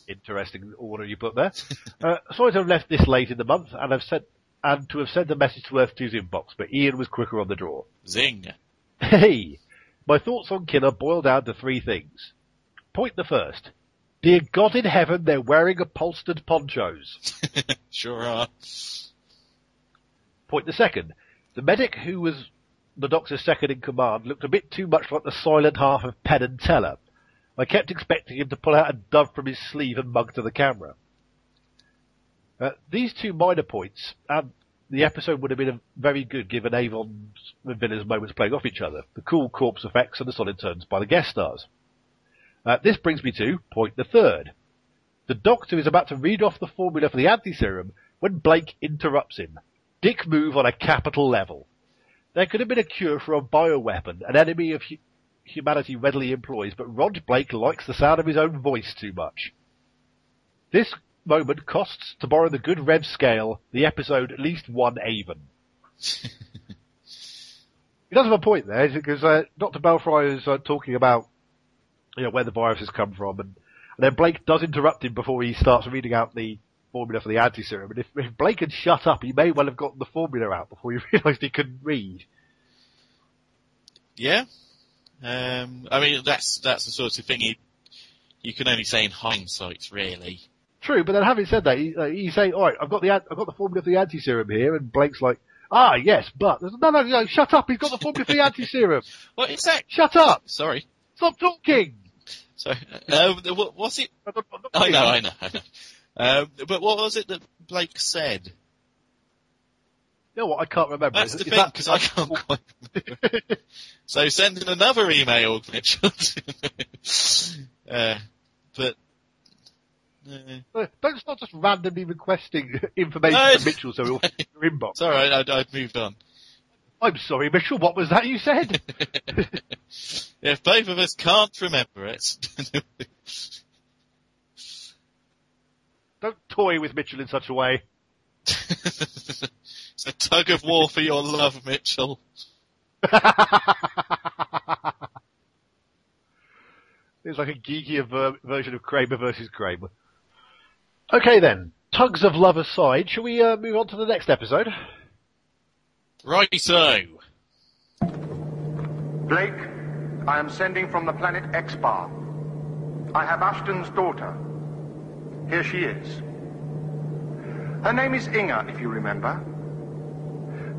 Interesting order you put there. uh, sorry to have left this late in the month and have sent and to have sent the message to Earth 2's inbox, but Ian was quicker on the draw. Zing. Hey, my thoughts on Killer boil down to three things. Point the first. Dear God in heaven, they're wearing upholstered ponchos. sure are. Point the second. The medic who was the doctor's second in command looked a bit too much like the silent half of Penn and Teller. I kept expecting him to pull out a dove from his sleeve and mug to the camera. Uh, these two minor points, and the episode would have been very good given Avon's and Vila's moments playing off each other, the cool corpse effects and the solid turns by the guest stars. Uh, this brings me to point the third. The doctor is about to read off the formula for the anti-serum when Blake interrupts him. Dick move on a capital level. There could have been a cure for a bioweapon, an enemy of hu- humanity readily employs, but Roj Blake likes the sound of his own voice too much. This moment costs, to borrow the good Rev scale, the episode at least one Avon. He does have a point there, because uh, Dr. Bellfriar is uh, talking about you know, where the virus has come from, and, and then Blake does interrupt him before he starts reading out the formula for the anti-serum. And if, if Blake had shut up, he may well have gotten the formula out before he realised he couldn't read. Yeah. Um, I mean, that's, that's the sort of thing you, you can only say in hindsight, really. True, but then having said that, he, uh, he's saying, "All right, I've got the I've got the formula for the anti-serum here," and Blake's like, "Ah, yes, but no, no, no, shut up! He's got the formula for the anti-serum. What is that? Shut up! Sorry. Stop talking!" So, uh, what, what's it? I'm not- I'm not I know, I know, I know. Um, but what was it that Blake said? You know what? I can't remember. That's Is- the is thing, that- because I can't quite remember. so send in another email, Mitchell. uh, but, uh, Uh, Don't start just randomly requesting information No. from Mitchell so he'll your inbox. it's alright, I'd, I'd moved on. I'm sorry, Mitchell. What was that you said? if both of us can't remember it, Don't toy with Mitchell in such a way. it's a tug of war for your love, Mitchell. It's like a geeky ver- version of Kramer versus Kramer. Okay then, tugs of love aside, shall we uh, move on to the next episode? Righty so. Blake, I am sending from the planet Exbar. I have Ushton's daughter. Here she is. Her name is Inga, if you remember.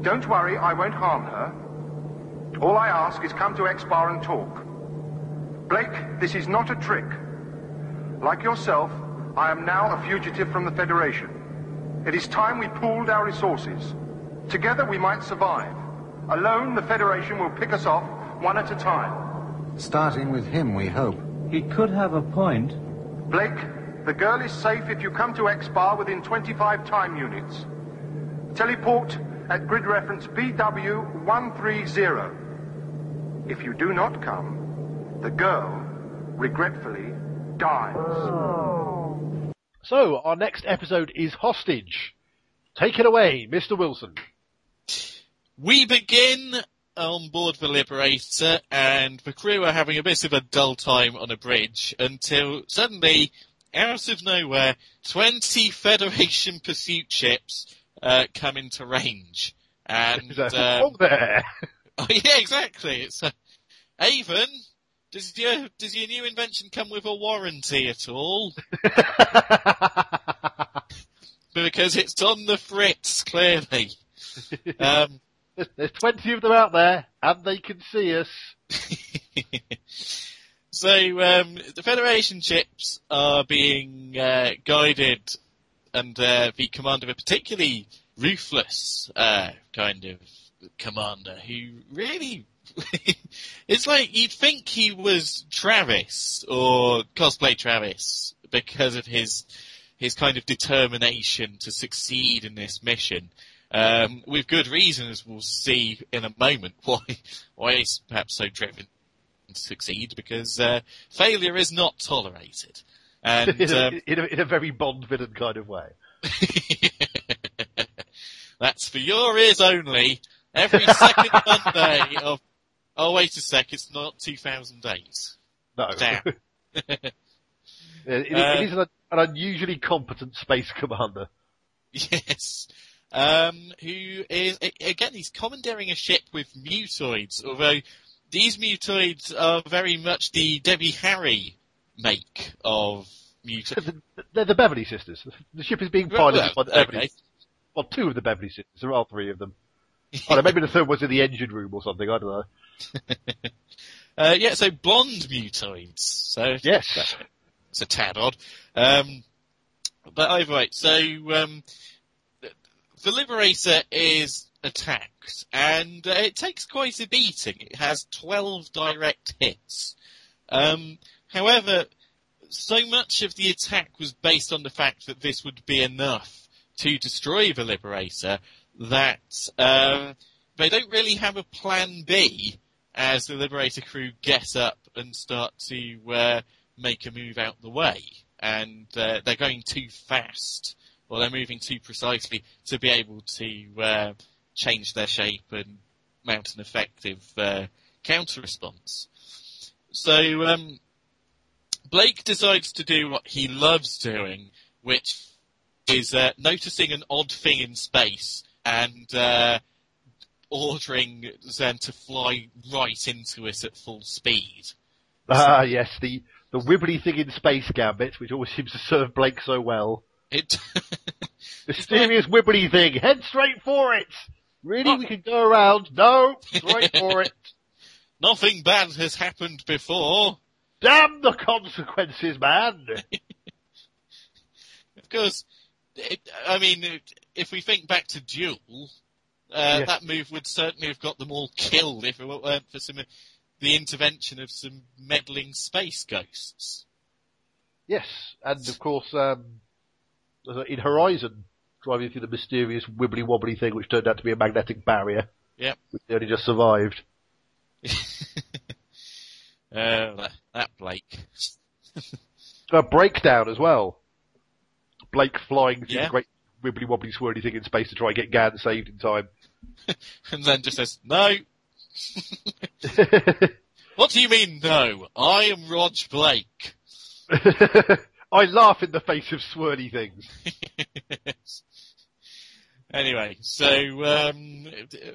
Don't worry, I won't harm her. All I ask is come to Exbar and talk. Blake, this is not a trick. Like yourself, I am now a fugitive from the Federation. It is time we pooled our resources. Together we might survive. Alone, the Federation will pick us off one at a time. Starting with him, we hope. He could have a point. Blake, the girl is safe if you come to Exbar within 25 time units. Teleport at grid reference BW130. If you do not come, the girl, regretfully, dies. So, our next episode is Hostage. Take it away, Mr. Wilson. We begin on board the Liberator, and the crew are having a bit of a dull time on a bridge until suddenly, out of nowhere, 20 Federation pursuit ships uh, come into range. And, um, oh there. Oh yeah, exactly. It's uh, Avon. Does your does your new invention come with a warranty at all? because it's on the fritz, clearly. Um, There's, there's 20 of them out there, and they can see us. So um, the Federation ships are being uh, guided under the command of a particularly ruthless uh, kind of commander who really. it's like you'd think he was Travis or cosplay Travis because of his his kind of determination to succeed in this mission. Um, with good reasons, we'll see in a moment, why why he's perhaps so driven succeed because uh, failure is not tolerated. And in, a, um, in, a, in a very Bond villain kind of way. that's for your ears only. Every second Monday of oh wait a sec, it's not 2008. No. Damn. it, it- Uh, it is an, an unusually competent space commander. Yes. Um, who is, again, he's commandeering a ship with mutoids, although these mutoids are very much the Debbie Harry make of mutoids. They're the Beverley sisters. The ship is being piloted by the Beverley. okay. Well, two of the Beverley sisters. There are three of them. I don't know, maybe the third was in the engine room or something. I don't know. Uh, yeah, so blonde mutoids. So Yes. it's a tad odd. Um, but either way, so um, the Liberator is attacked, and uh, it takes quite a beating. It has 12 direct hits. Um, however, so much of the attack was based on the fact that this would be enough to destroy the Liberator that um, they don't really have a plan B as the Liberator crew get up and start to uh, make a move out the way. And uh, they're going too fast, or they're moving too precisely to be able to uh, change their shape and mount an effective uh, counter response. So um, Blake decides to do what he loves doing, which is uh, noticing an odd thing in space and uh, ordering them to fly right into it at full speed. Ah, yes, the, the wibbly thing in Space Gambit, which always seems to serve Blake so well. It Mysterious wibbly thing, head straight for it! Really, we could go around? No, straight for it. nothing bad has happened before. Damn the consequences, man! Of course, it, I mean, it- if we think back to Duel, uh, Yeah. that move would certainly have got them all killed if it weren't for some the intervention of some meddling space ghosts. Yes, and of course, um, in Horizon, driving through the mysterious wibbly wobbly thing, which turned out to be a magnetic barrier, Yep. which they only just survived. Uh, that, that Blake. A breakdown as well. Blake flying through Yeah. the great wibbly wobbly swirly thing in space to try and get Gan saved in time. And then just says, no. What do you mean, no? I am Roj Blake. I laugh in the face of swirly things. anyway, so um,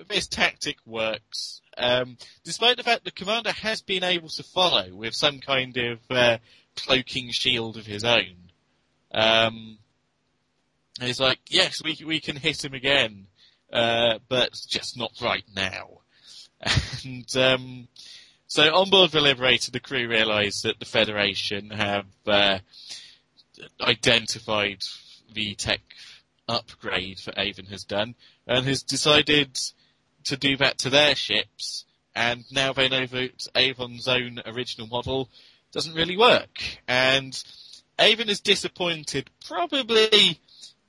this tactic works. Um, despite the fact the commander has been able to follow with some kind of uh, cloaking shield of his own. Um, he's like, yes, we we can hit him again, uh, but just not right now. And um, so on board the Liberator, the crew realise that the Federation have uh, identified the tech upgrade that Avon has done and has decided to do that to their ships and now they know that Avon's own original model doesn't really work. And Avon is disappointed, probably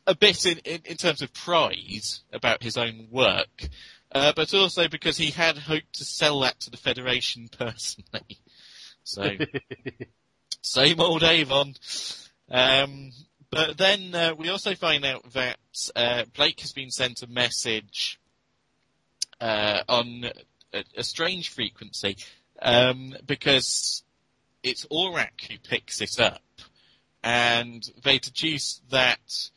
a bit in, in, in terms of pride about his own work, uh, but also because he had hoped to sell that to the Federation personally. So, same old Avon. Um, but then uh, we also find out that uh, Blake has been sent a message uh, on a, a, strange frequency um, because it's Orac who picks it up, and they deduce that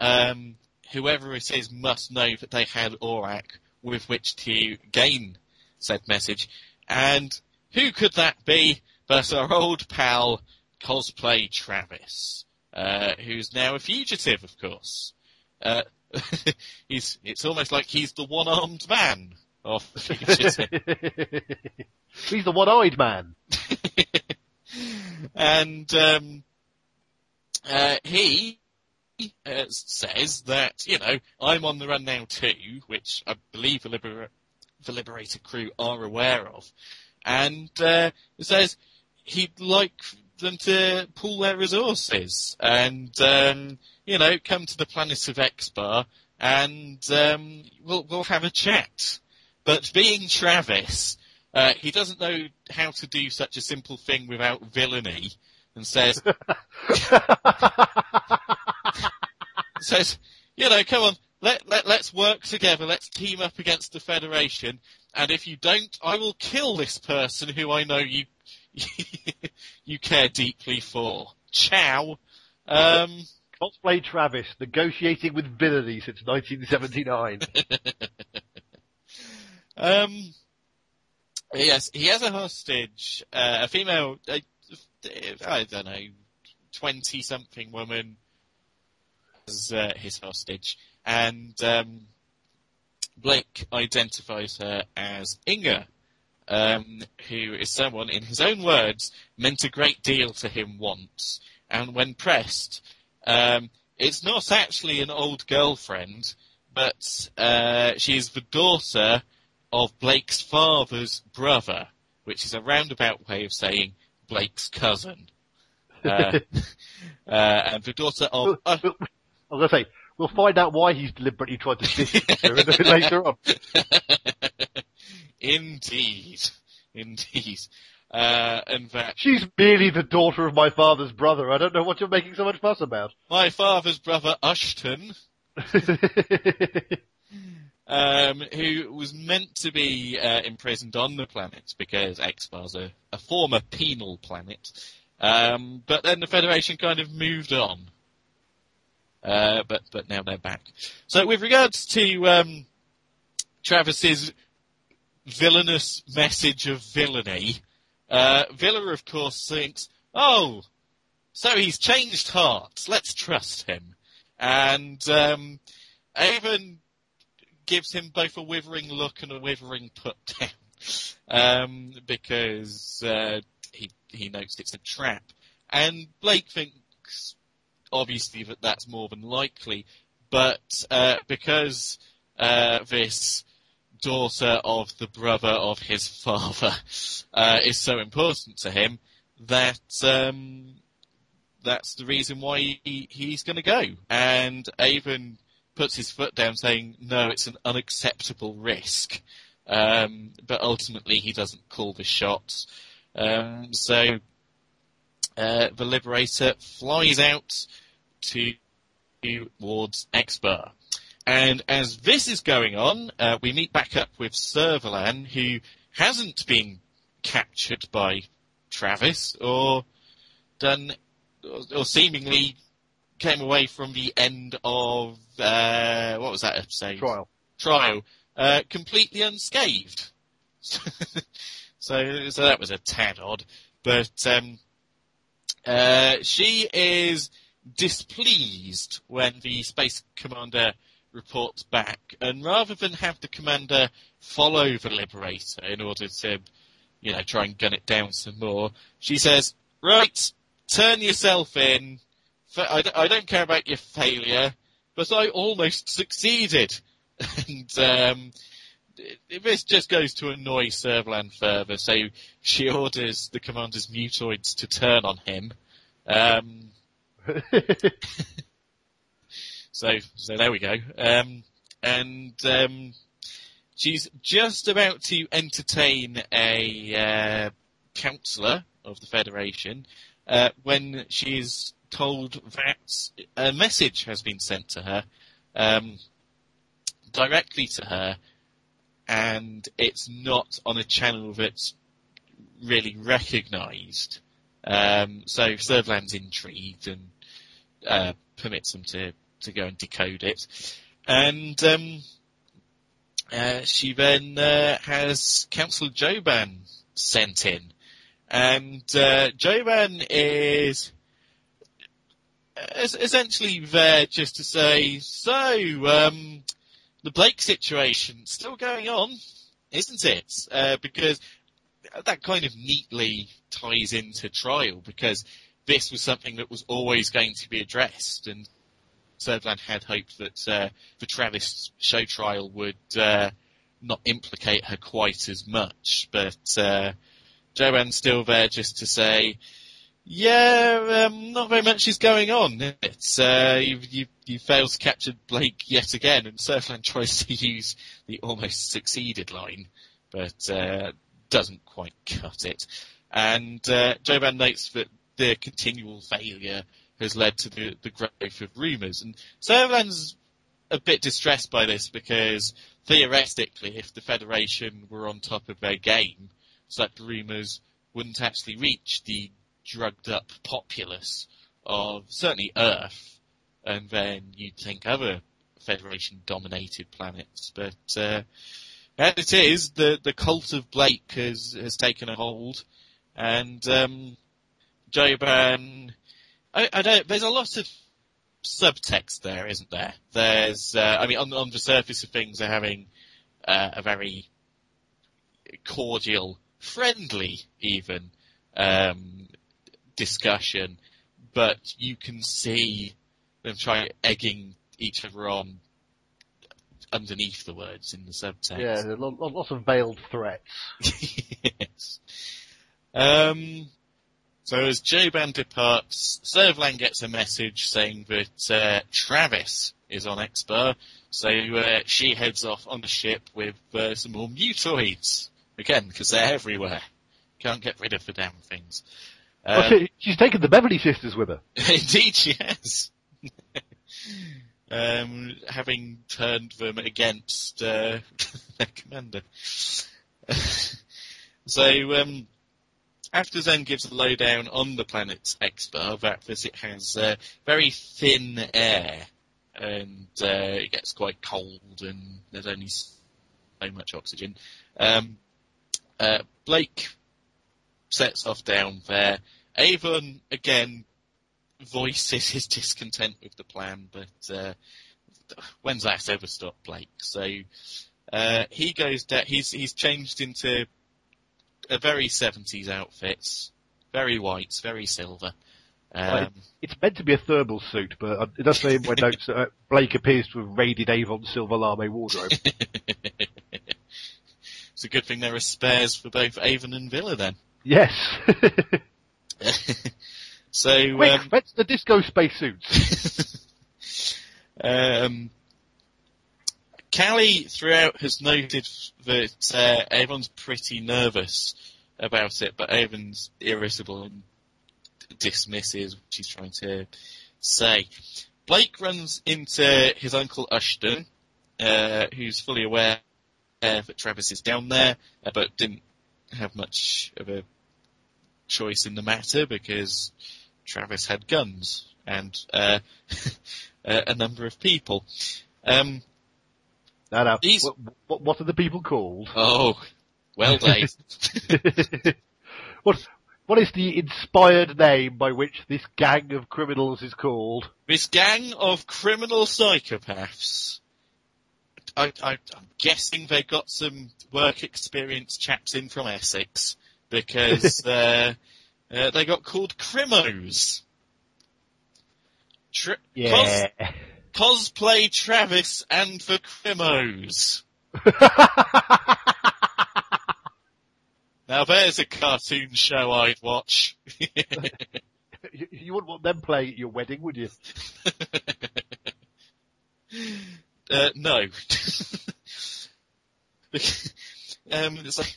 um, whoever it is must know that they had Orac with which to gain said message. And who could that be but our old pal Cosplay Travis, uh, who's now a fugitive, of course. Uh, he's, it's almost like he's the one-armed man of the fugitive. he's the one-eyed man. and, um, uh, he uh, says that, you know, I'm on the run now too, which I believe the, Liber- the Liberator crew are aware of. And uh, says he'd like them to pool their resources. And, um, you know, come to the planet of Exbar and um, we'll, we'll have a chat. But being Travis, uh, he doesn't know how to do such a simple thing without villainy and says, says, you know, come on, let, let, let's work together, let's team up against the Federation, and if you don't, I will kill this person who I know you, you care deeply for. Ciao. Um, Cosplay Travis, negotiating with villainy since 1979. um, yes, he has a hostage, uh, a female, uh, I don't know, 20 something woman as uh, his hostage, and um, Blake identifies her as Inga, um, who is someone, in his own words, meant a great deal to him once, and when pressed, um, it's not actually an old girlfriend, but uh, she is the daughter of Blake's father's brother, which is a roundabout way of saying Blake's cousin. Uh, uh, and the daughter of. Uh, I was going to say, we'll find out why he's deliberately tried to diss her later on. Indeed. Indeed. Uh, and that she's merely the daughter of my father's brother. I don't know what you're making so much fuss about. My father's brother Ushton, um, who was meant to be uh, imprisoned on the planet because Exbar's a, a former penal planet, um, but then the Federation kind of moved on. Uh, but but now they're back. So with regards to um, Travis's villainous message of villainy, uh, Vila of course thinks, oh, so he's changed hearts. Let's trust him, and um, Avon gives him both a withering look and a withering put down um, because uh, he he knows it's a trap, and Blake thinks obviously that that's more than likely, but uh, because uh, this daughter of the brother of his father uh, is so important to him, that um, that's the reason why he, he's going to go. And Avon puts his foot down, saying, "No, it's an unacceptable risk." Um, but ultimately, he doesn't call the shots. Um, so uh, the Liberator flies out to towards Exbar. And as this is going on, uh, we meet back up with Servalan, who hasn't been captured by Travis or done, or, or seemingly came away from the end of uh, what was that episode? Trial. Trial, uh, completely unscathed. so, so that was a tad odd, but um, uh, she is displeased when the space commander reports back, and rather than have the commander follow the Liberator in order to, you know, try and gun it down some more, she says, right, turn yourself in. I don't care about your failure, but I almost succeeded. and um, it- this just goes to annoy Servalan further, so she orders the commander's mutoids to turn on him. Um, so, so there we go. Um, and um, she's just about to entertain a uh, councillor of the Federation uh, when she is told that a message has been sent to her um, directly to her, and it's not on a channel that's really recognised. Um, so Servalan's intrigued and uh, permits them to, to go and decode it. And um, uh, she then uh, has Councillor Joban sent in. And uh, Joban is essentially there just to say, so, um, the Blake situation still going on, isn't it? Uh, because that kind of neatly ties into trial because this was something that was always going to be addressed and Servalan had hoped that uh, the Travis show trial would uh, not implicate her quite as much, but uh, Joban's still there just to say, yeah, um, not very much is going on. It's uh, you, you you failed to capture Blake yet again, and Servalan tries to use the almost succeeded line, but uh, doesn't quite cut it. And uh, Joban notes that the continual failure has led to the, the growth of rumours, and Servalan's a bit distressed by this because theoretically, if the Federation were on top of their game, such rumours wouldn't actually reach the drugged up populace of certainly Earth, and then you'd think other Federation dominated planets. But uh, as it is, the the cult of Blake has has taken a hold, and um, Joban, I, I don't. There's a lot of subtext there, isn't there? There's, uh, I mean, on on the surface of things, they're having uh, a very cordial, friendly, even um, discussion, but you can see them try egging each other on underneath the words in the subtext. yeah, there are lo- lo- lots of veiled threats. yes. Um, so as Joban departs, Servalan gets a message saying that uh, Travis is on Exbar, so uh, she heads off on the ship with uh, some more mutoids. Again, because they're everywhere. Can't get rid of the damn things. Well, Uh, she, she's taken the Beverley sisters with her. Indeed, she has. um, having turned them against uh, their commander. so, um, after Zen gives a lowdown on the planet's Exbar, that this it has uh, very thin air, and uh, it gets quite cold, and there's only so much oxygen. Um, uh, Blake sets off down there. Avon again voices his discontent with the plan, but uh, when's that ever stopped Blake? So uh, he goes down. He's he's changed into a very seventies outfit, very white, very silver. Um, It's meant to be a thermal suit, but uh, it does say in my notes that uh, Blake appears to have raided Avon's Silver Lame wardrobe. it's a good thing there are spares for both Avon and Vila then. Yes. so Quick, um, fetch the disco space suits. um, Cally throughout has noted that uh, Avon's pretty nervous about it, but Avon's irritable and dismisses what she's trying to say. Blake runs into his uncle Ushton, uh, who's fully aware uh, that Travis is down there, uh, but didn't have much of a choice in the matter because Travis had guns and uh, a a number of people. Um, now, These- what, what, what are the people called? oh, well, Dave. what, what is the inspired name by which this gang of criminals is called? this gang of criminal psychopaths. I, I, I'm guessing they got some work experience chaps in from Essex because uh, uh, they got called crimos. Tri- Yeah. Cos- cosplay Travis and the crimos. Now there's a cartoon show I'd watch. you, you wouldn't want them playing at your wedding, would you? Uh, no. um, it's like,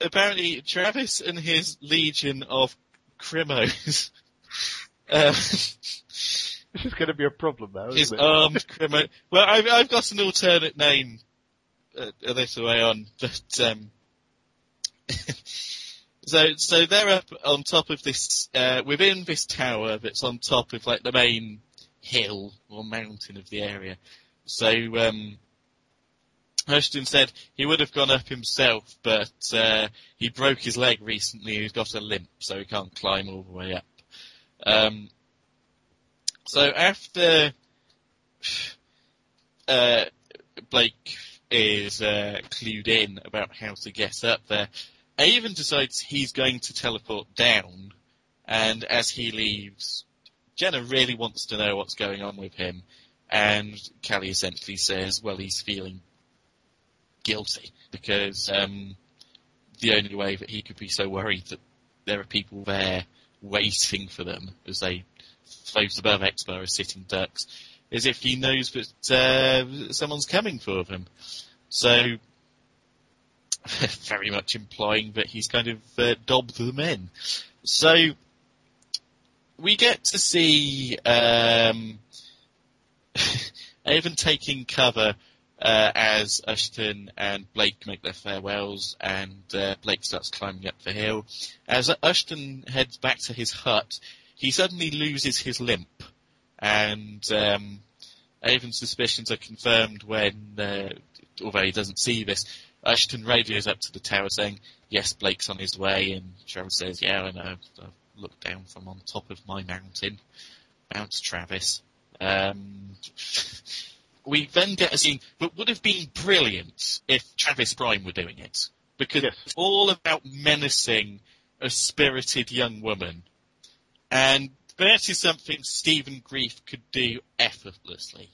apparently Travis and his legion of crimos, um, This is going to be a problem now, his isn't it? armed crimo. Well, I've, I've got an alternate name uh, a little way on, but um, so so they're up on top of this uh, within this tower that's on top of like the main hill or mountain of the area. So um, Ushton said he would have gone up himself, but uh, he broke his leg recently. He's got a limp, so he can't climb all the way up. Um, so after uh, Blake is uh, clued in about how to get up there, Avon decides he's going to teleport down, and as he leaves, Jenna really wants to know what's going on with him, and Cally essentially says, well, he's feeling guilty because um, the only way that he could be so worried that there are people there waiting for them as they float above Exbar as sitting ducks is if he knows that uh, someone's coming for them. So, very much implying that he's kind of uh, dobbed them in. So, we get to see um, Avon taking cover uh, as Ushton and Blake make their farewells, and uh, Blake starts climbing up the hill. As Ushton heads back to his hut, he suddenly loses his limp, and um, Avon's suspicions are confirmed when, uh, although he doesn't see this, Ushton radios up to the tower saying, "Yes, Blake's on his way," and Cheryl says, "Yeah, I know. I've looked down from on top of my mountain, Mount Travis." Um, we then get a scene that would have been brilliant if Travis Prime were doing it. Because Yes. it's all about menacing a spirited young woman. And that is something Stephen Greif could do effortlessly.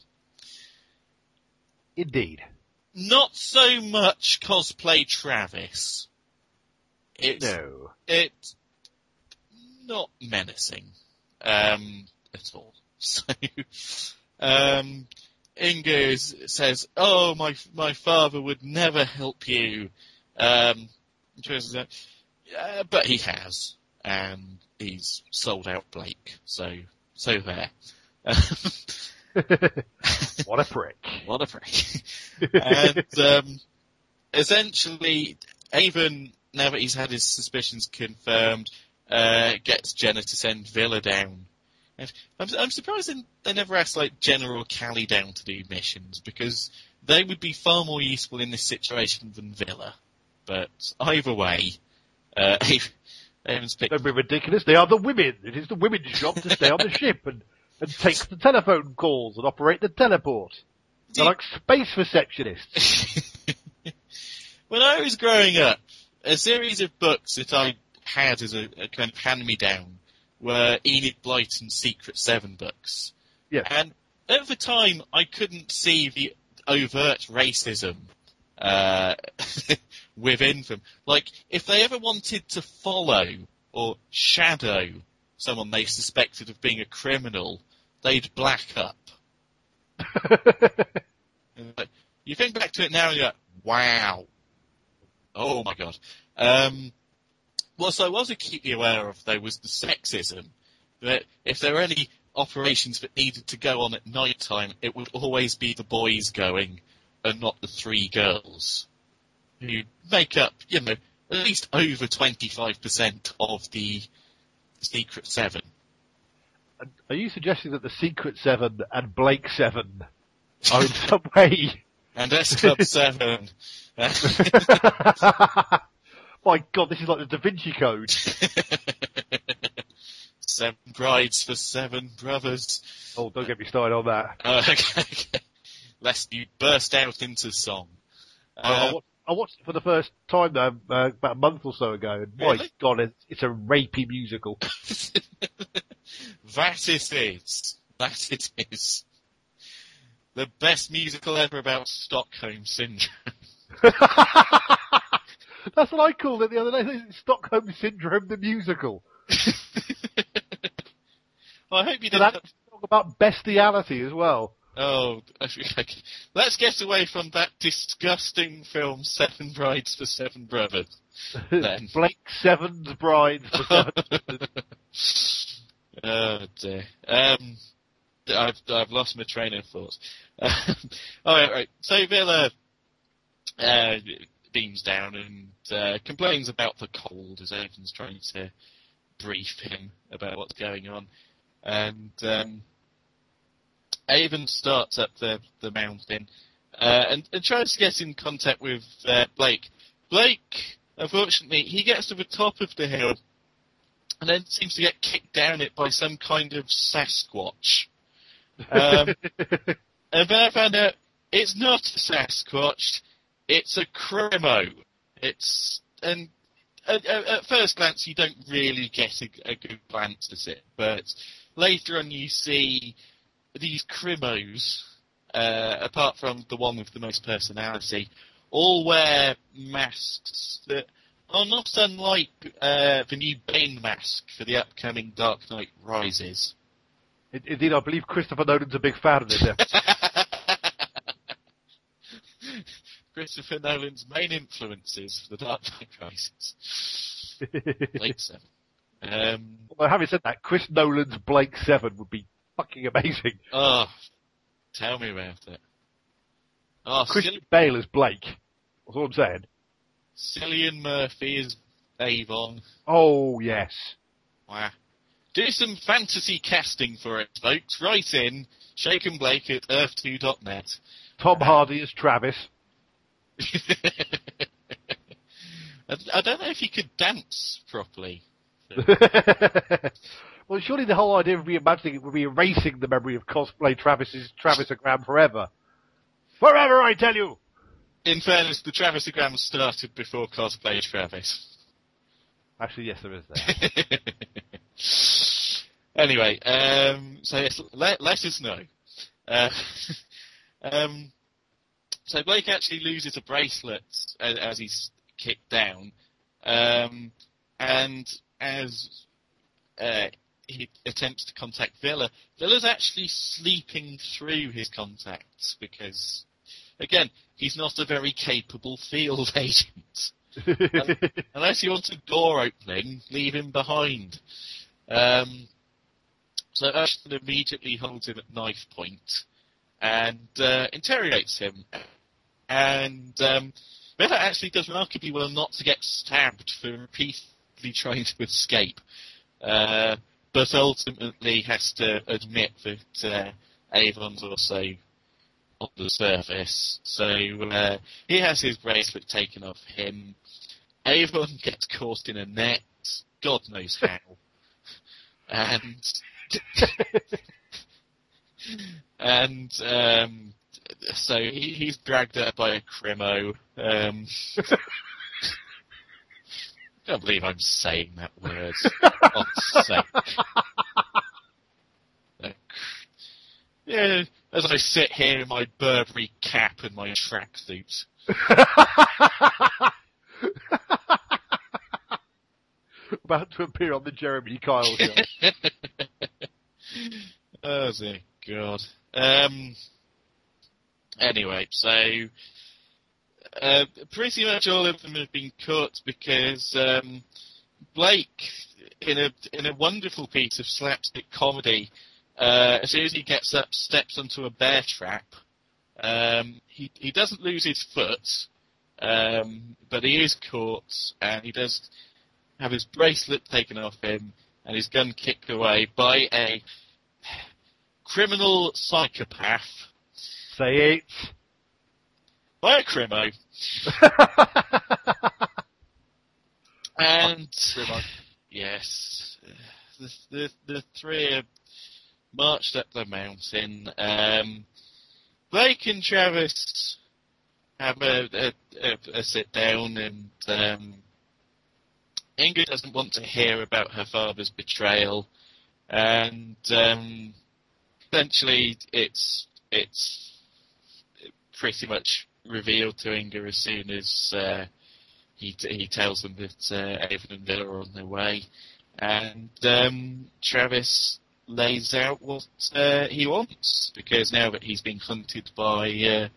Indeed. Not so much cosplay Travis. It's, No. it's not menacing um, at all. So, um, Inga is, says, "Oh, my my father would never help you," um, "Yeah, but he has, and he's sold out Blake. So, so there." what a prick. What a prick. and um, essentially, Avon, now that he's had his suspicions confirmed, uh, gets Jenna to send Vila down. I'm, I'm surprised they, never asked like or Cally down to do missions because they would be far more useful in this situation than Vila. But either way, uh, Avon's picked Don't be ridiculous. They are the women. It is the women's job to stay on the ship and, and take the telephone calls and operate the teleport. They're like space receptionists. when I was growing up, a series of books that I had as a, a kind of hand-me-down were Enid Blyton's Secret Seven books. Yes. And at the time, I couldn't see the overt racism uh, within them. Like, if they ever wanted to follow or shadow someone they suspected of being a criminal, they'd black up. You think back to it now and you're like, wow. Oh my god. Um, what I was acutely aware of though was the sexism. That if there were any operations that needed to go on at night time, it would always be the boys going and not the three girls. Who make up, you know, at least over 25% of the Secret Seven. Are you suggesting that the Secret Seven and Blake Seven are in some way? And S Club 7. My God, this is like the Da Vinci Code. seven brides for seven brothers. Oh, don't get me started on that. Uh, okay, okay. Lest you burst out into song. I, I, Uh, wa- I watched it for the first time though, uh, about a month or so ago, and my Really? God, it's, it's a rapey musical. that it is. That it is. the best musical ever about Stockholm Syndrome. That's what I called it the other day. Stockholm Syndrome, the musical. well, I hope you didn't. talk about bestiality as well. Oh, okay. let's get away from that disgusting film, Seven Brides for Seven Brothers. Then. Blake Seven's brides for seven. oh dear. Um, I've I've lost my train of thought. Um, all right, right. So Vila uh, beams down and uh, complains about the cold as Avon's trying to brief him about what's going on, and um, Avon starts up the the mountain uh, and, and tries to get in contact with uh, Blake. Blake, unfortunately, he gets to the top of the hill and then seems to get kicked down it by some kind of Sasquatch. Um, and then I found out it's not a Sasquatch, it's a Crimo. It's and at, at first glance you don't really get a, a good glance at it, but later on you see these crimos, uh, apart from the one with the most personality, all wear masks that are not unlike uh, the new Bane mask for the upcoming Dark Knight Rises. Indeed, I believe Christopher Nolan's a big fan of this episode. Christopher Nolan's main influences for the Dark Knight Rises. Late seven. Um, Although having said that, Chris Nolan's Blake Seven would be fucking amazing. oh, tell me about it. Oh, Christian Bale is Blake. That's all I'm saying. Cillian Murphy is Avon. Oh yes. Wow. Do some fantasy casting for it, folks. Write in Shaken Blake at earth2.net. Tom Hardy as Travis. I I don't know if he could dance properly. well, surely the whole idea of reimagining it would be erasing the memory of cosplay Travis's Travisogram forever. Forever, I tell you! In fairness, the Travisogram started before cosplay Travis. Actually, yes, there is that. anyway, um, so yes, let, let us know. Uh, um, so Blake actually loses a bracelet as, as he's kicked down, um, and as uh, he attempts to contact Vila, Vila's actually sleeping through his contacts because, again, he's not a very capable field agent. Unless you want a door opening, leave him behind. Um, so Ushton immediately holds him at knife point and uh, interrogates him. And um, actually does remarkably well not to get stabbed for repeatedly trying to escape, uh, but ultimately has to admit that uh, Avon's also on the surface. So uh, he has his bracelet taken off him. Avon gets caught in a net, God knows how. and and um, so he, he's dragged up by a crimo. Um, I can't believe I'm saying that word. God's sake. Yeah, as I sit here in my Burberry cap and my tracksuit. About to appear on the Jeremy Kyle show. oh dear God. Um. Anyway, so uh, pretty much all of them have been cut because um, Blake, in a in a wonderful piece of slapstick comedy, uh, as soon as he gets up, steps onto a bear trap. Um, he he doesn't lose his foot, um, but he is caught, and he does have his bracelet taken off him and his gun kicked away by a criminal psychopath, Say it. by a crimo, and yes, the, the the three marched up the mountain. Um, Blake and Travis have a, a, a, a sit down, and um, Ingrid doesn't want to hear about her father's betrayal, and um, eventually it's it's pretty much revealed to Inga as soon as uh, he he tells them that uh, Avon and Vila are on their way, and um, Travis lays out what uh, he wants because now that he's been hunted by uh,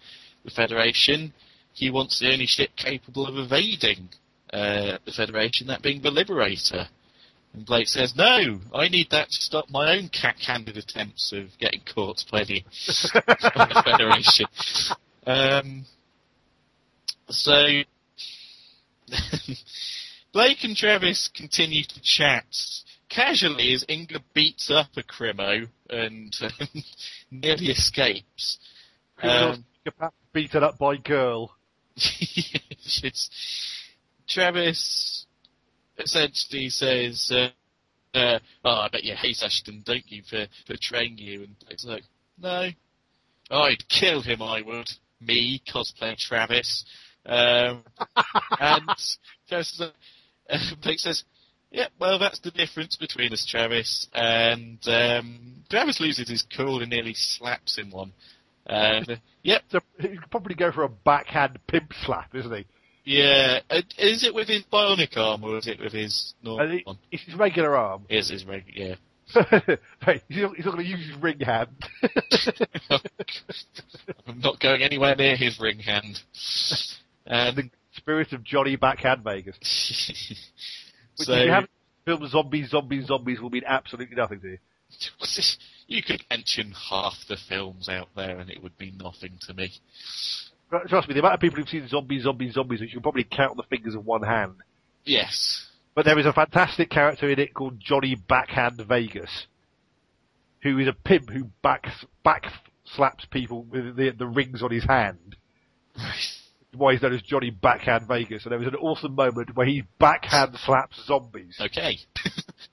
the Federation, he wants the only ship capable of evading uh, the Federation, that being the Liberator. And Blake says, "No, I need that to stop my own cat-handed attempts of getting caught by the Federation." Um, so Blake and Travis continue to chat casually as Inga beats up a Crimo and um, nearly escapes. Um, beaten up by girl. it's, Travis essentially says, uh, uh, "Oh, I bet you hate Ushton, don't you, for betraying you?" And it's like, "No, I'd kill him. I would. Me, cosplay Travis." Um, and Travis says, uh, Blake says, "Yeah, well, that's the difference between us, Travis." And um, Travis loses his cool and nearly slaps him one. Uh, yep, So he could probably go for a backhand pimp slap, isn't he? yeah. Uh, is it with his bionic arm or is it with his normal he- one? It's his regular arm. It is his regular, yeah. Hey, he's not, going to use his ring hand. I'm not going anywhere near his ring hand. And the Spirit of Johnny Backhand Vegas. Which so if you haven't filmed zombies, zombies, zombies will mean absolutely nothing to you. you could mention half the films out there and it would mean nothing to me. Trust me, the amount of people who've seen zombies, zombies, zombies, which you can probably count on the fingers of one hand. Yes. But there is a fantastic character in it called Johnny Backhand Vegas, who is a pimp who back back slaps people with the, the rings on his hand. Why he's known as Johnny Backhand Vegas, and there was an awesome moment where he backhand slaps zombies, Okay.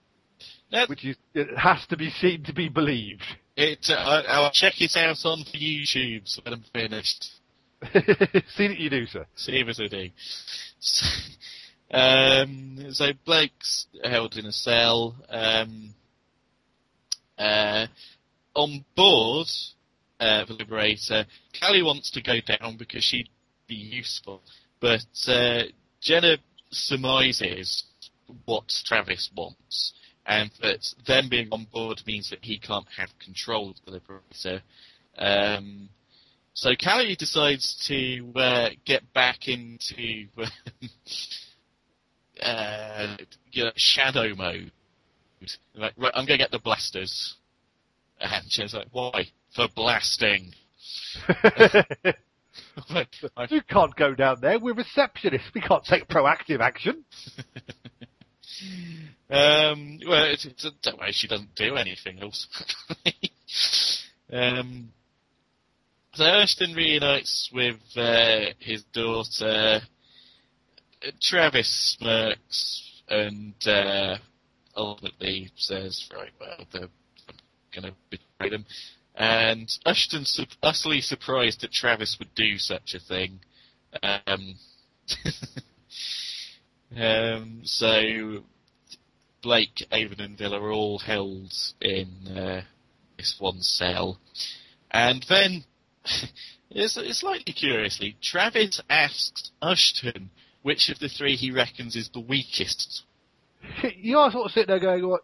now, which is it has to be seen to be believed. it, uh, I- I'll check it out on YouTube when I'm finished. See that you do, sir. See if I do. So, um, so Blake's held in a cell. Um, uh, on board uh, the Liberator, Cally wants to go down because she'd be useful, but uh, Jenna surmises what Travis wants, and that them being on board means that he can't have control of the Liberator. Um, so Cally decides to uh, get back into uh, you know, shadow mode. Like, right, I'm going to get the blasters. And she's like, why? For blasting. Like, you can't go down there. We're receptionists. We can't take proactive action. um, well, it's, it's, don't worry, she doesn't do anything else. um, so Ushton reunites with uh, his daughter. Travis smirks and uh, ultimately says, "Right, well, they're going to betray them." And Ushton's su- utterly surprised that Travis would do such a thing. Um, um, so Blake, Avon, and Vila are all held in uh, this one cell. And then, it's, it's slightly curiously, Travis asks Ushton which of the three he reckons is the weakest. you are sort of sitting there going, what?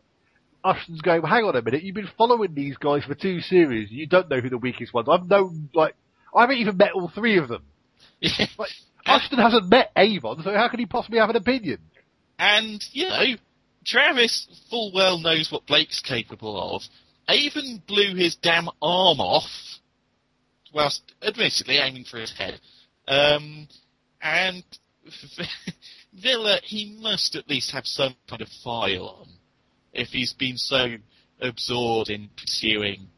Ushton's going, hang on a minute, you've been following these guys for two series, you don't know who the weakest ones I've known, like, I haven't even met all three of them. Like, Ushton hasn't met Avon, so how can he possibly have an opinion? And, you know, Travis full well knows what Blake's capable of. Avon blew his damn arm off, whilst admittedly aiming for his head. Um, and Vila, he must at least have some kind of file on, if he's been so absorbed in pursuing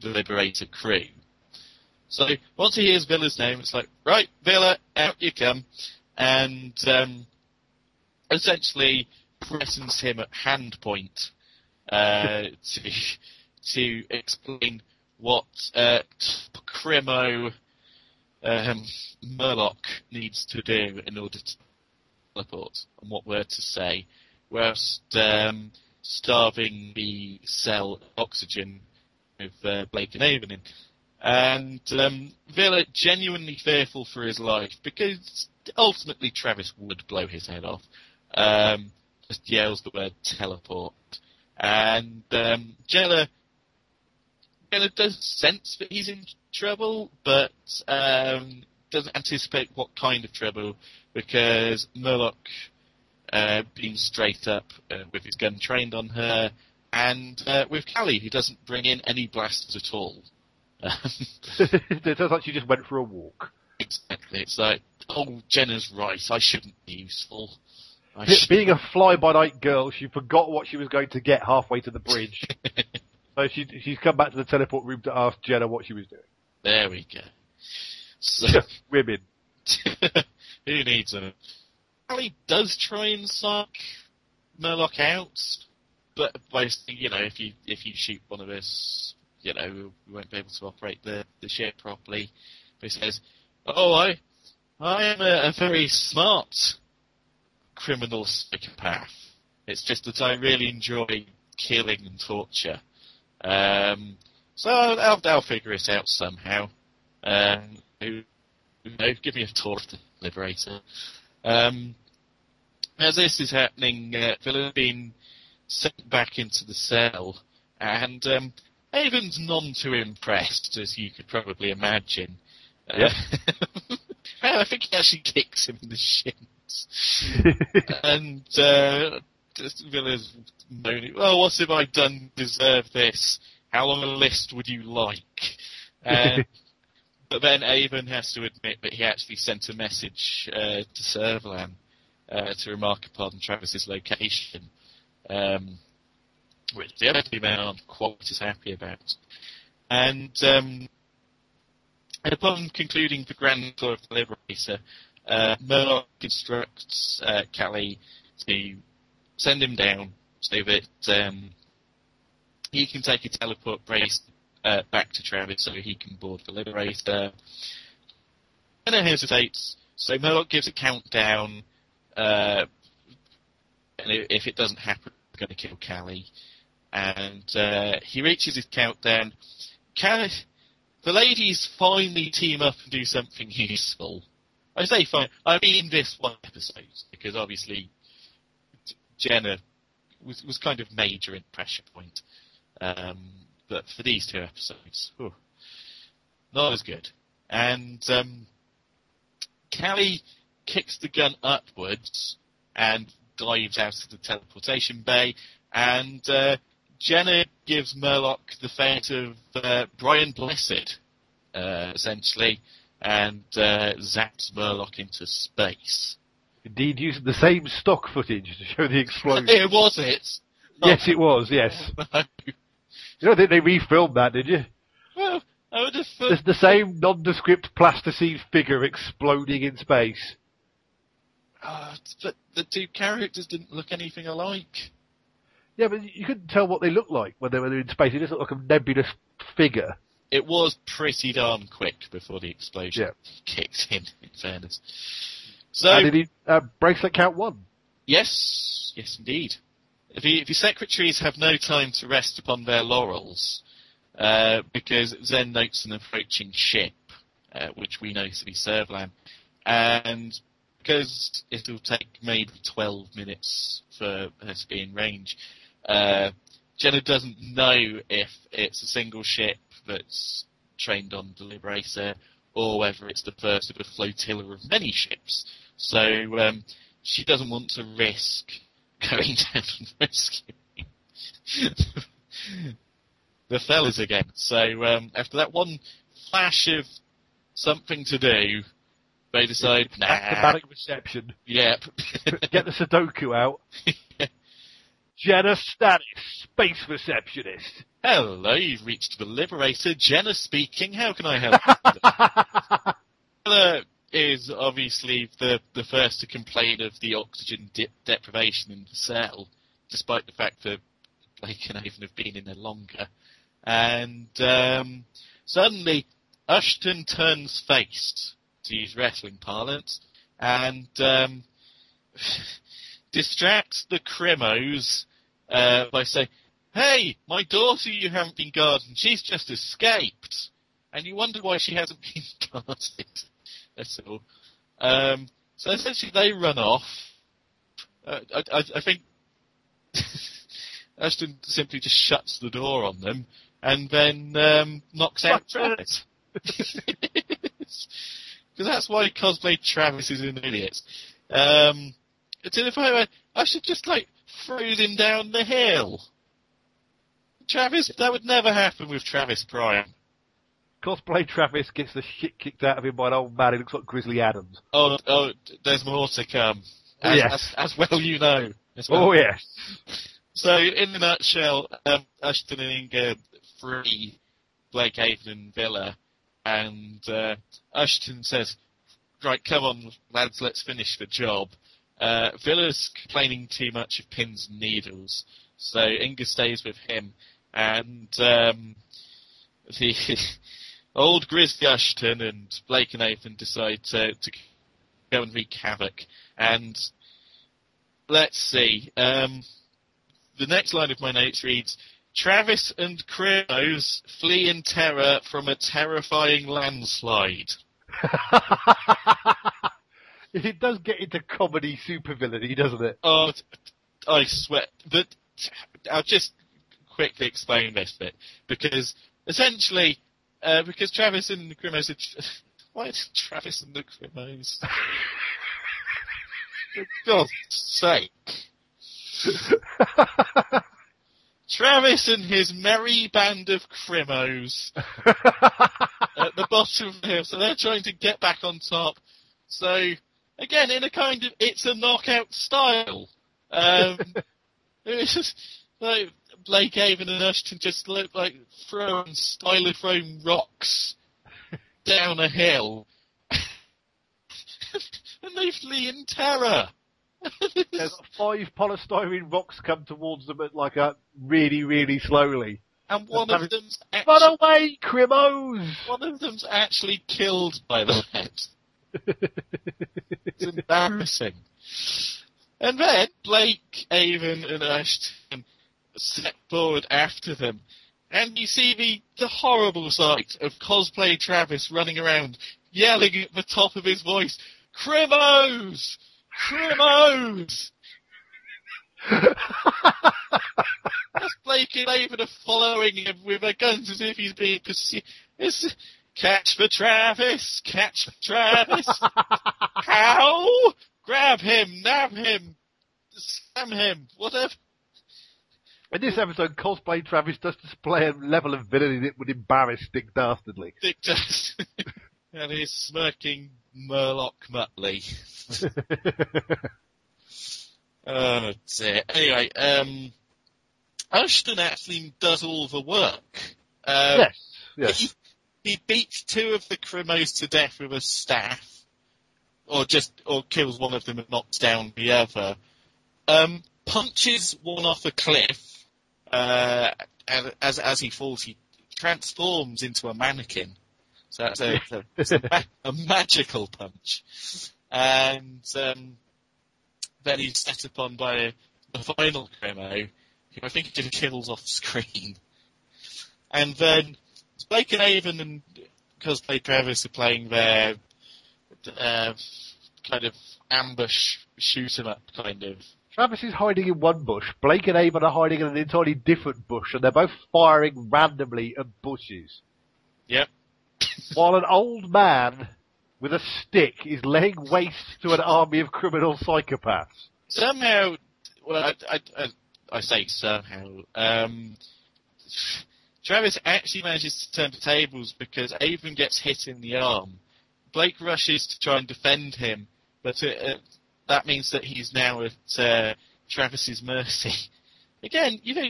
the Liberator crew. So once he hears Vila's name, it's like, right, Vila, out you come. And um, essentially threatens him at hand point uh, to to explain what uh, Crimo um, Molok needs to do in order to teleport and what word to say, whilst um, starving the cell oxygen with uh, Blake and Avon in. And um, Vila genuinely fearful for his life because ultimately Travis would blow his head off. Um, just yells the word teleport. And um, Jenna, Jenna does sense that he's in trouble, but um, doesn't anticipate what kind of trouble because Molok uh, being straight up uh, with his gun trained on her, and uh, with Cally, who doesn't bring in any blasters at all. it sounds like she just went for a walk. exactly. It's like, oh, Jenna's right. I shouldn't be useful. Should- Being a fly-by-night girl, she forgot what she was going to get halfway to the bridge. so she, she's come back to the teleport room to ask Jenna what she was doing. There we go. So, Women. who needs them? Cally does try and suck Molok out, but basically, you know, if you if you shoot one of us, you know, we won't be able to operate the, the ship properly. But he says, "Oh, I I am a, a very smart criminal psychopath. It's just that I really enjoy killing and torture. Um, so I'll, I'll figure it out somehow. Um, who, who knows? Give me a tour of the Liberator. Um, as this is happening, uh, Vila's been sent back into the cell, and um, Avon's none too impressed, as you could probably imagine. Uh, I think he actually kicks him in the shins. and uh, just Vila's moaning, well, what have I done to deserve this? How long a list would you like?" And, but then Avon has to admit that he actually sent a message uh, to Servalan uh, to remark upon Travis's location, um, which the other two men aren't quite as happy about. And um, upon concluding the grand tour of the Liberator, uh, Molok instructs uh, Cally to send him down so that um, he can take a teleport brace uh, back to Travis so he can board the Liberator. Jenna hesitates, so Molok gives a countdown, uh, and if it doesn't happen, we're going to kill Cally. And uh, he reaches his countdown. Cally, the ladies finally team up and do something useful. I say fine. I mean this one episode because obviously Jenna was was kind of major in pressure point, um, but for these two episodes, whew, not as good. And um, Cally kicks the gun upwards and dives out of the teleportation bay, and uh, Jenna gives Molok the fate of uh, Brian Blessed, uh, essentially, and uh, zaps Molok into space. Indeed, using the same stock footage to show the explosion. it was it. yes, it was, yes. No. You don't think they refilmed that, did you? Well, I would have thought. It's the same nondescript plasticine figure exploding in space. Ah, but the two characters didn't look anything alike. Yeah, but you couldn't tell what they looked like when they were in space. It just looked like a nebulous figure. It was pretty darn quick before the explosion Yeah. kicked in, in fairness. So, and did he, uh, bracelet count one? yes, yes indeed. If your secretaries have no time to rest upon their laurels, uh, because Zen notes an approaching ship, uh, which we know to be Servalan, and because it'll take maybe 12 minutes for her to be in range, uh, Jenna doesn't know if it's a single ship that's trained on the Liberator or whether it's the first of a flotilla of many ships. So um, she doesn't want to risk going down and rescuing the fellas again. So um, after that one flash of something to do, they decide, nah, Acrobatic reception. yep. Get the Sudoku out. Jenna Stannis, space receptionist. Hello, you've reached the Liberator. Jenna speaking. How can I help? Jenna is obviously the, the first to complain of the oxygen de- deprivation in the cell, despite the fact that Blake and Avon have been in there longer. And um, suddenly, Ushton turns face, to use wrestling parlance, and um, distracts the Crimos uh, by saying, Hey, my daughter you haven't been guarding, she's just escaped. and you wonder why she hasn't been casted at all. Um, so essentially, they run off. Uh, I, I, I think Ushton simply just shuts the door on them and then um, knocks out Travis. Because that's why cosplay Travis is an idiot. Um, the point where I should just like throw him down the hill. Travis, that would never happen with Travis Prime. Cosplay Travis gets the shit kicked out of him by an old man who looks like Grizzly Adams. Oh, oh, there's more to come. As, Yes. as, as well you know. Well. Oh yes. So, in a nutshell, um, Ushton and Inga free Blake Avon and Vila, and uh, Ushton says, "Right, come on, lads, let's finish the job." Uh, Vila's complaining too much of pins and needles, so Inga stays with him, and um, the old Grizzly Ushton and Blake and Avon decide to, to go and wreak havoc. And let's see. Um, the next line of my notes reads, Travis and Crimos flee in terror from a terrifying landslide. it does get into comedy supervillainy, doesn't it? Oh, I swear. But I'll just quickly explain this bit because essentially, uh, because Travis and the Crimos are. Tr- why is Travis and the Crimos? For God's sake. Travis and his merry band of crimos at the bottom of the hill, so they're trying to get back on top. So, again, in a kind of it's a knockout style. Um, it's just like Blake Avon and Ushton just look like throwing styrofoam rocks down a hill, and they flee in terror. There's five polystyrene rocks come towards them at like a really, really slowly. and one of them's Run away, Crimos! one of them's actually killed by the head. It's embarrassing. And then Blake, Avon, and Ushton step forward after them. And you see the, the horrible sight of cosplay Travis running around, yelling at the top of his voice, Crimos! Crimos! As Blake and Avon are following him with their guns as if he's being pursued. Catch for Travis! Catch for Travis! How? Grab him! Nab him! Slam him! Whatever. In this episode, cosplay Travis does display a level of villainy that would embarrass Dick Dastardly. Dick does. and his smirking Murloc Muttley. Oh dear. Anyway, um, Ushton actually does all the work. Um, yes, yes. He, he beats two of the Crimos to death with a staff, or just, or kills one of them and knocks down the other. Um, punches one off a cliff, uh, as, as he falls, he transforms into a mannequin. So that's a, a, it's a, ma- a magical punch. And, um, then he's set upon by the final Crimo, who I think just kills off screen. And then Blake and Avon and Cosplay Travis are playing their uh, kind of ambush shoot 'em up kind of. Travis is hiding in one bush, Blake and Avon are hiding in an entirely different bush, and they're both firing randomly at bushes. Yep. while an old man with a stick is laying waste to an army of criminal psychopaths. Somehow, well, I, I, I, I say somehow, um, Travis actually manages to turn the tables because Avon gets hit in the arm. Blake rushes to try and defend him, but it, uh, that means that he's now at uh, Travis's mercy. Again, you know,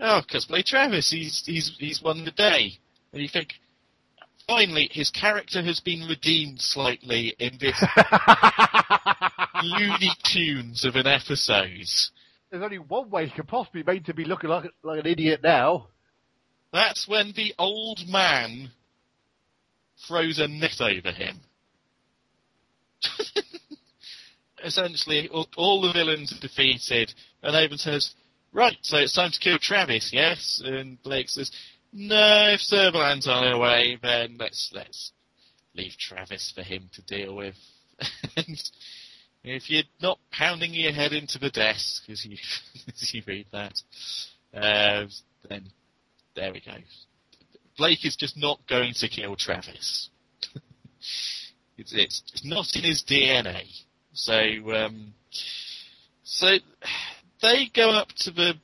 oh, cosplay Travis, he's he's he's won the day, and you think, finally, his character has been redeemed slightly in this Looney Tunes of an episode. There's only one way he could possibly be made to be looking like, like an idiot now. That's when the old man throws a net over him. Essentially, all, the villains are defeated, and Avon says, Right, so it's time to kill Travis, yes? And Blake says, no, if Servalan's on her way, then let's let's leave Travis for him to deal with. and if you're not pounding your head into the desk as you as you read that, uh, then there we go. Blake is just not going to kill Travis. it's, it's it's not in his DNA. So um, so they go up to the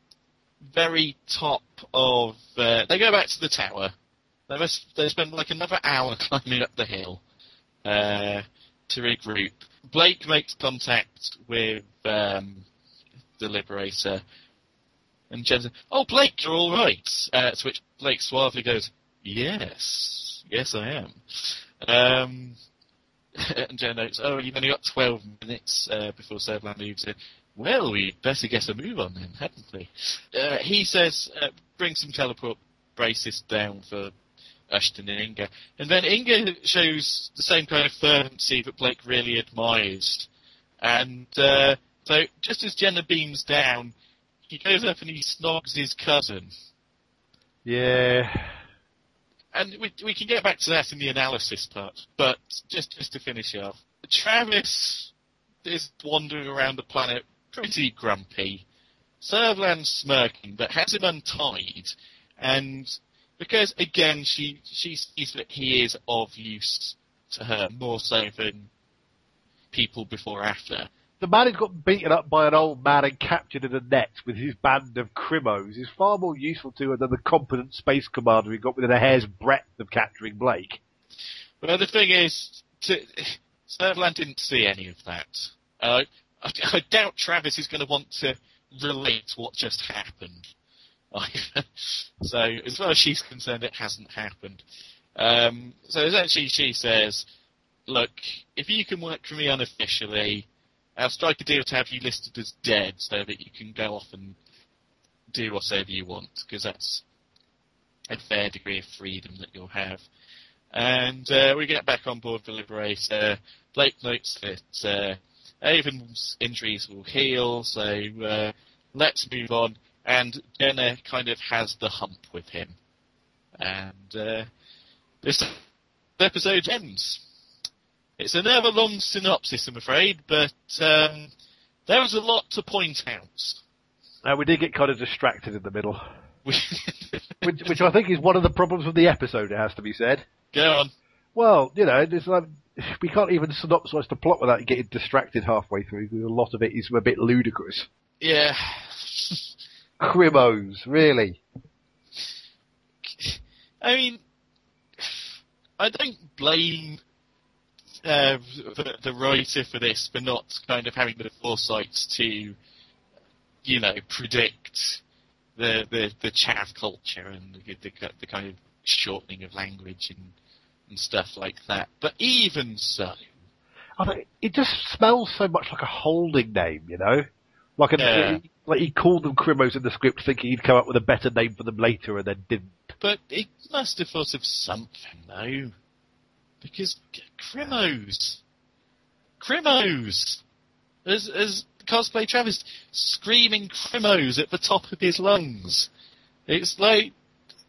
very top of. Uh, they go back to the tower. They must. They spend like another hour climbing up the hill uh, to regroup. Blake makes contact with um, the Liberator, and Jen says, "Oh, Blake, you're all right." Uh, to which Blake suavely goes, "Yes, yes, I am." Um, and Jen notes, "Oh, you've only got 12 minutes uh, before Servalan moves in." Well, we'd better get a move on then, hadn't we? Uh, he says, uh, bring some teleport braces down for Ushton and Inga. And then Inga shows the same kind of fervency that Blake really admires. And uh, so just as Jenna beams down, he goes up and he snogs his cousin. Yeah. And we, we can get back to that in the analysis part, but just just to finish off, Travis is wandering around the planet pretty grumpy. Servalan's smirking, but has him untied, and because again she she sees that he is of use to her more so than people before or after. The man who's got beaten up by an old man and captured in a net with his band of crimos is far more useful to her than the competent space commander he got within a hair's breadth of capturing Blake. Well, the thing is, to, didn't see any of that. Uh, I, I doubt Travis is going to want to relate what just happened. so, as far as she's concerned, it hasn't happened. Um, so essentially, she says, "Look, if you can work for me unofficially, I'll strike a deal to have you listed as dead, so that you can go off and do whatever you want, because that's a fair degree of freedom that you'll have." And uh, we get back on board the Liberator. Blake notes that uh, Avon's injuries will heal, so uh, let's move on. And Jenna kind of has the hump with him. And uh, this episode ends. It's another long synopsis, I'm afraid, but um, there was a lot to point out. Now we did get kind of distracted in the middle, which, which I think is one of the problems with the episode. It has to be said. Go on. Well, you know, it's like we can't even synopsize the plot without getting distracted halfway through. A lot of it is a bit ludicrous. Yeah. Crimos, really. I mean, I don't blame uh, the, the writer for this for not kind of having the foresight to, you know, predict the the, the chav culture and the, the, the kind of shortening of language and and stuff like that. But even so, I think it just smells so much like a holding name, you know, like a, Yeah. like he called them crimos in the script, thinking he'd come up with a better name for them later, and then didn't. but it must have thought of something though, because crimos, crimos, as as cosplay Travis screaming crimos at the top of his lungs. It's like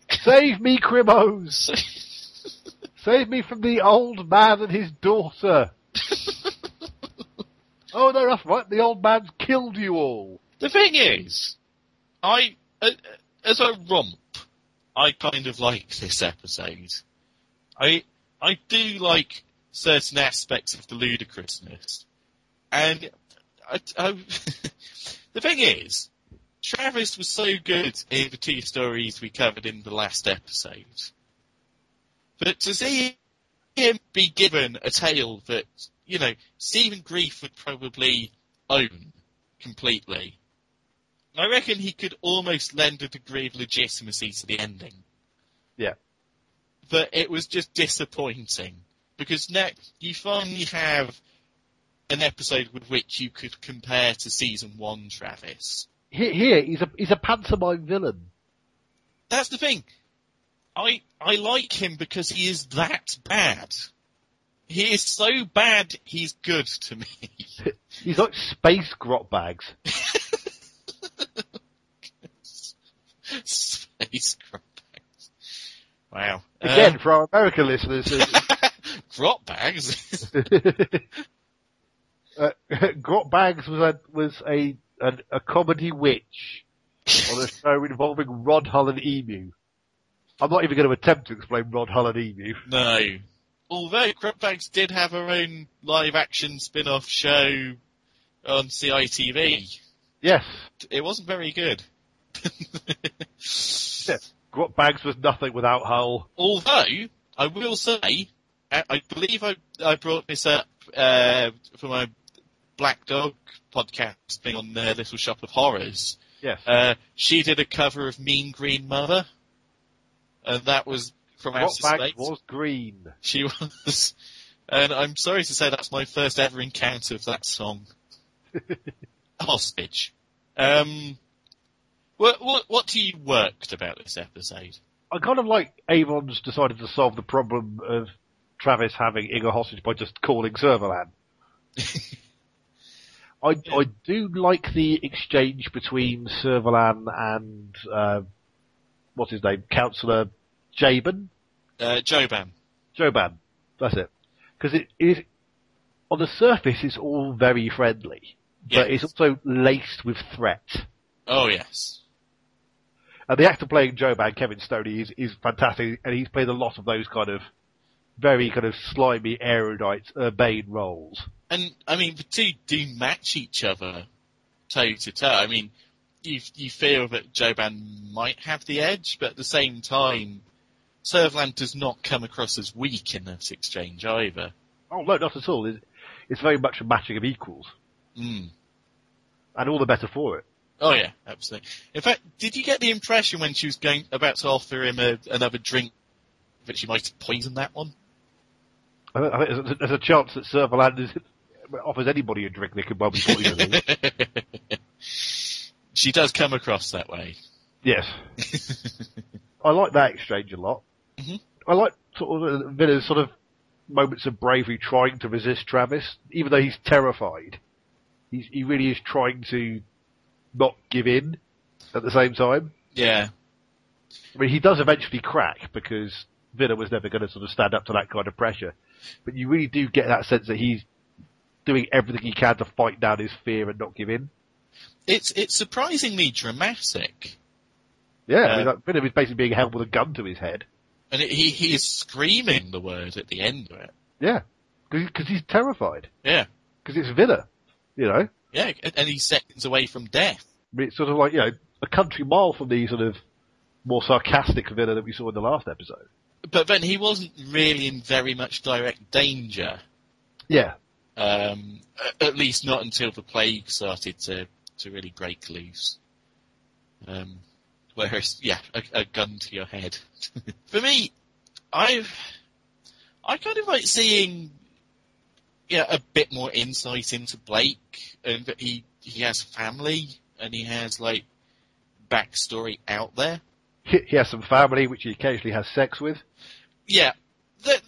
Save me, crimos! Save me from the old man and his daughter. Oh no, that's right. The old man's killed you all. The thing is, I, uh, as a romp, I kind of like this episode. I, I do like certain aspects of the ludicrousness. And I, I, the thing is, Travis was so good in the two stories we covered in the last episode. But to see him be given a tale that, you know, Stephen Greif would probably own completely. I reckon he could almost lend a degree of legitimacy to the ending. Yeah. But it was just disappointing. Because now you finally have an episode with which you could compare to season one, Travis. Here, here he's a he's a pantomime villain. That's the thing. I I like him because he is that bad. He is so bad he's good to me. He's like space grot bags. Space crap. Wow. Again, for our American listeners, Uh, drop bags. uh, Grot Bags was a, was a, a, a comedy witch on a show involving Rod Hull and Emu. I'm not even going to attempt to explain Rod Hull and Emu. no. Although Grotbags did have her own live action spin off show on CITV. Yes, It wasn't very good. yes. Bags was nothing without Hull. Although, I will say, I I believe I, I brought this up uh, for my Black Dog podcast thing on their Little Shop of Horrors. Yes. Uh, she did a cover of Mean Green Mother, and that was from Outer Space. was green. She was, and I'm sorry to say that's my first ever encounter of that song. Hostage. Um, what, what, what do you worked about this episode? I kind of like Avon's decided to solve the problem of Travis having Inga hostage by just calling Servalan. I I do like the exchange between Servalan and uh, what's his name, Councillor Jabin, Uh, Joban. Joban. That's it. Because it is on the surface it's all very friendly, but Yes. it's also laced with threat. Oh yes. And the actor playing Joe Joban, Kevin Stoney, is, is fantastic, and he's played a lot of those kind of very kind of slimy, erudite, urbane roles. And I mean, the two do match each other toe to toe. I mean, you you feel that Joban might have the edge, but at the same time, Servalan does not come across as weak in this exchange either. Oh no, not at all. It's, it's very much a matching of equals, Mm. and all the better for it. Oh yeah, absolutely. In fact, did you get the impression when she was going about to offer him a, another drink that she might have poisoned that one? I think, I think there's, a, there's a chance that Servalan is, offers anybody a drink they could well be poisoning. she does come across that way. yes. I like that exchange a lot. Mhm. I like sort of uh, Vila's sort of moments of bravery trying to resist Travis, even though he's terrified. He's, he really is trying to not give in at the same time. Yeah. I mean, he does eventually crack because Vila was never going to sort of stand up to that kind of pressure. But you really do get that sense that he's doing everything he can to fight down his fear and not give in. It's it's surprisingly dramatic. Yeah, I Uh, mean, like, Vila is basically being held with a gun to his head. And it, he he is screaming the words at the end of it. Yeah, because he's terrified. Yeah. Because it's Vila, you know. Yeah, and he's seconds away from death. I mean, it's sort of like you know a country mile from the sort of more sarcastic Vila that we saw in the last episode. But then he wasn't really in very much direct danger. Yeah, Um, at least not until the plague started to, to really break loose. Um, whereas, yeah, a, a gun to your head. For me, I've, I kind of like seeing, yeah, a bit more insight into Blake and that he, he has family and he has like backstory out there. he, he has some family which he occasionally has sex with. Yeah, the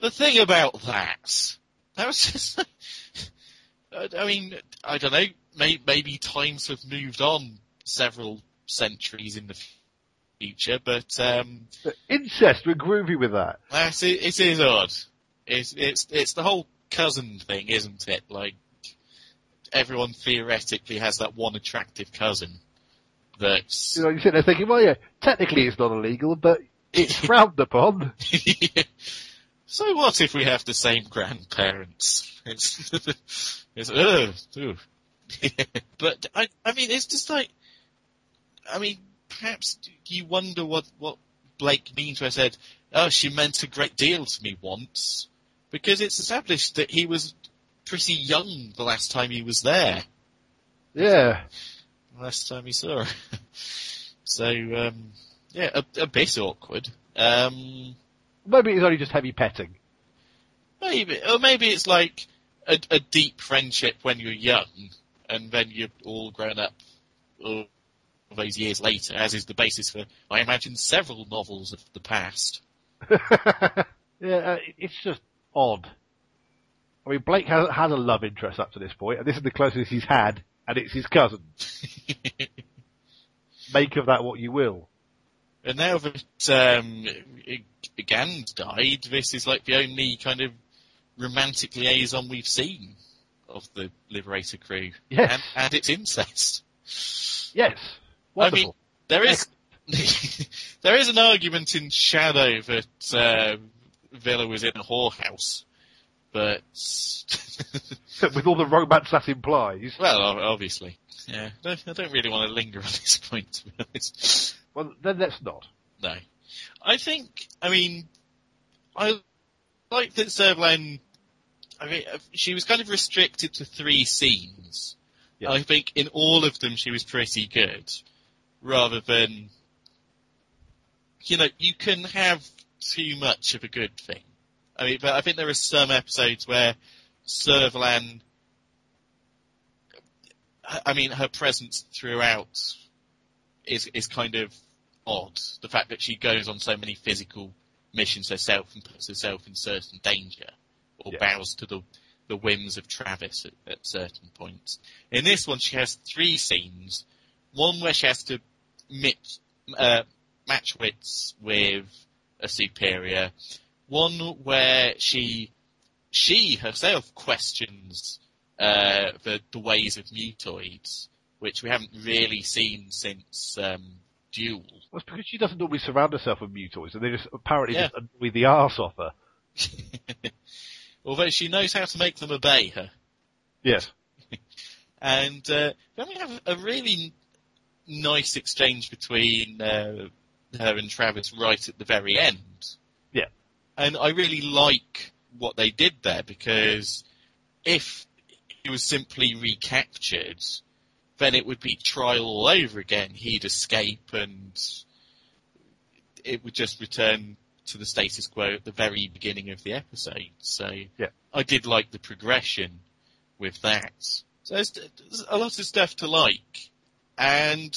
the thing about that, that was just. I mean, I don't know. May, maybe times have moved on several centuries in the future, but um, Incest, we're groovy with that. that's it, it is odd. It's it's it's the whole cousin thing, isn't it? Like everyone theoretically has that one attractive cousin. That's You know, you sit there thinking, well, yeah, technically it's not illegal, but it's frowned upon. so what if we have the same grandparents? It's, it's ugh, ugh. but I, I mean, it's just like, I mean, perhaps you wonder what what Blake means when I said, "Oh, she meant a great deal to me once," because it's established that he was pretty young the last time he was there, Yeah. last time he saw her. so, um, yeah, a, a bit awkward. Um, Maybe it's only just heavy petting. Maybe, or maybe it's like a, a deep friendship when you're young, and then you're all grown up all those years later, as is the basis for, I imagine, several novels of the past. yeah, uh, it's just odd. I mean, Blake has, a love interest up to this point, and this is the closest he's had, and it's his cousin. Make of that what you will. And now that um, Gan died, this is like the only kind of romantic liaison we've seen of the Liberator crew. Yes. And, and it's incest. Yes. I mean, Wonderful. there is there is an argument in Shadow that uh, Vila was in a whorehouse, but With all the romance that implies. well, obviously, yeah. I don't- really want to linger on this point, to be honest. Well, then let's not. No, I think. I mean, I like that Servalan. I mean, uh, she was kind of restricted to three scenes. Yeah. I think in all of them she was pretty good, rather than. You know, you can have too much of a good thing. I mean, but I think there are some episodes where Servalan. I mean, her presence throughout is is kind of odd. The fact that she goes on so many physical missions herself and puts herself in certain danger, or Yeah. bows to the the whims of Travis at, at certain points. In this one, she has three scenes. One where she has to mit, uh, match wits with a superior. One where she she herself questions uh, the the ways of mutoids, which we haven't really seen since um, Duel. Well, it's because she doesn't normally surround herself with mutoids, and they just apparently Yeah. just annoy the arse off her. Although she knows how to make them obey her. Yes. And uh, then we have a really nice exchange between uh, her and Travis right at the very end. Yeah. And I really like what they did there because if he was simply recaptured, then it would be trial all over again. He'd escape and it would just return to the status quo at the very beginning of the episode. So Yeah. I did like the progression with that. So there's, there's a lot of stuff to like. And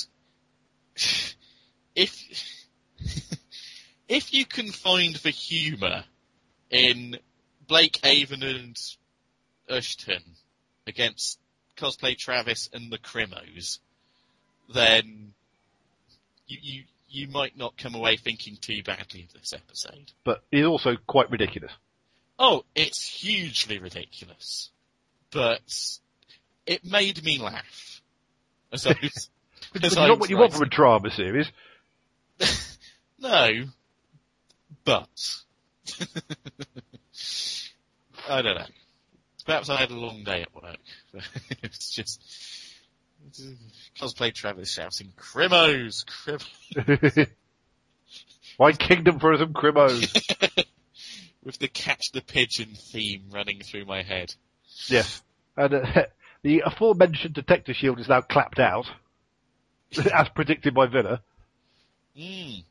if if you can find the humour in Blake Avon and Ushton against cosplay Travis and the Crimos, then you, you you might not come away thinking too badly of this episode. But it's also quite ridiculous. Oh, it's hugely ridiculous, but it made me laugh. As I was, as not what you want from a drama series. No, but I don't know. Perhaps I had a long day at work. it's just cosplay Travis shouting "Crimos, Crimos" My kingdom for some crimos. with the catch the pigeon theme running through my head. yes. And uh, the aforementioned detector shield is now clapped out, as predicted by Vila. Mm.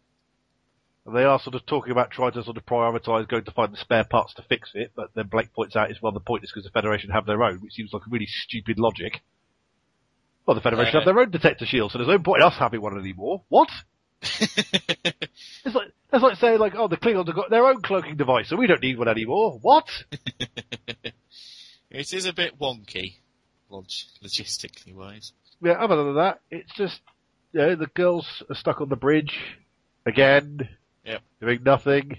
And they are sort of talking about trying to sort of prioritise going to find the spare parts to fix it, but then Blake points out it's well the point is because the Federation have their own, which seems like a really stupid logic. Well, the Federation have their own detector shield, so there's no point in us having one anymore. What? It's like, that's like saying like, oh, the Klingons have got their own cloaking device, so we don't need one anymore. What? it is a bit wonky, log- logistically wise. Yeah, other than that, it's just, you know, the girls are stuck on the bridge, again, Yep. doing nothing,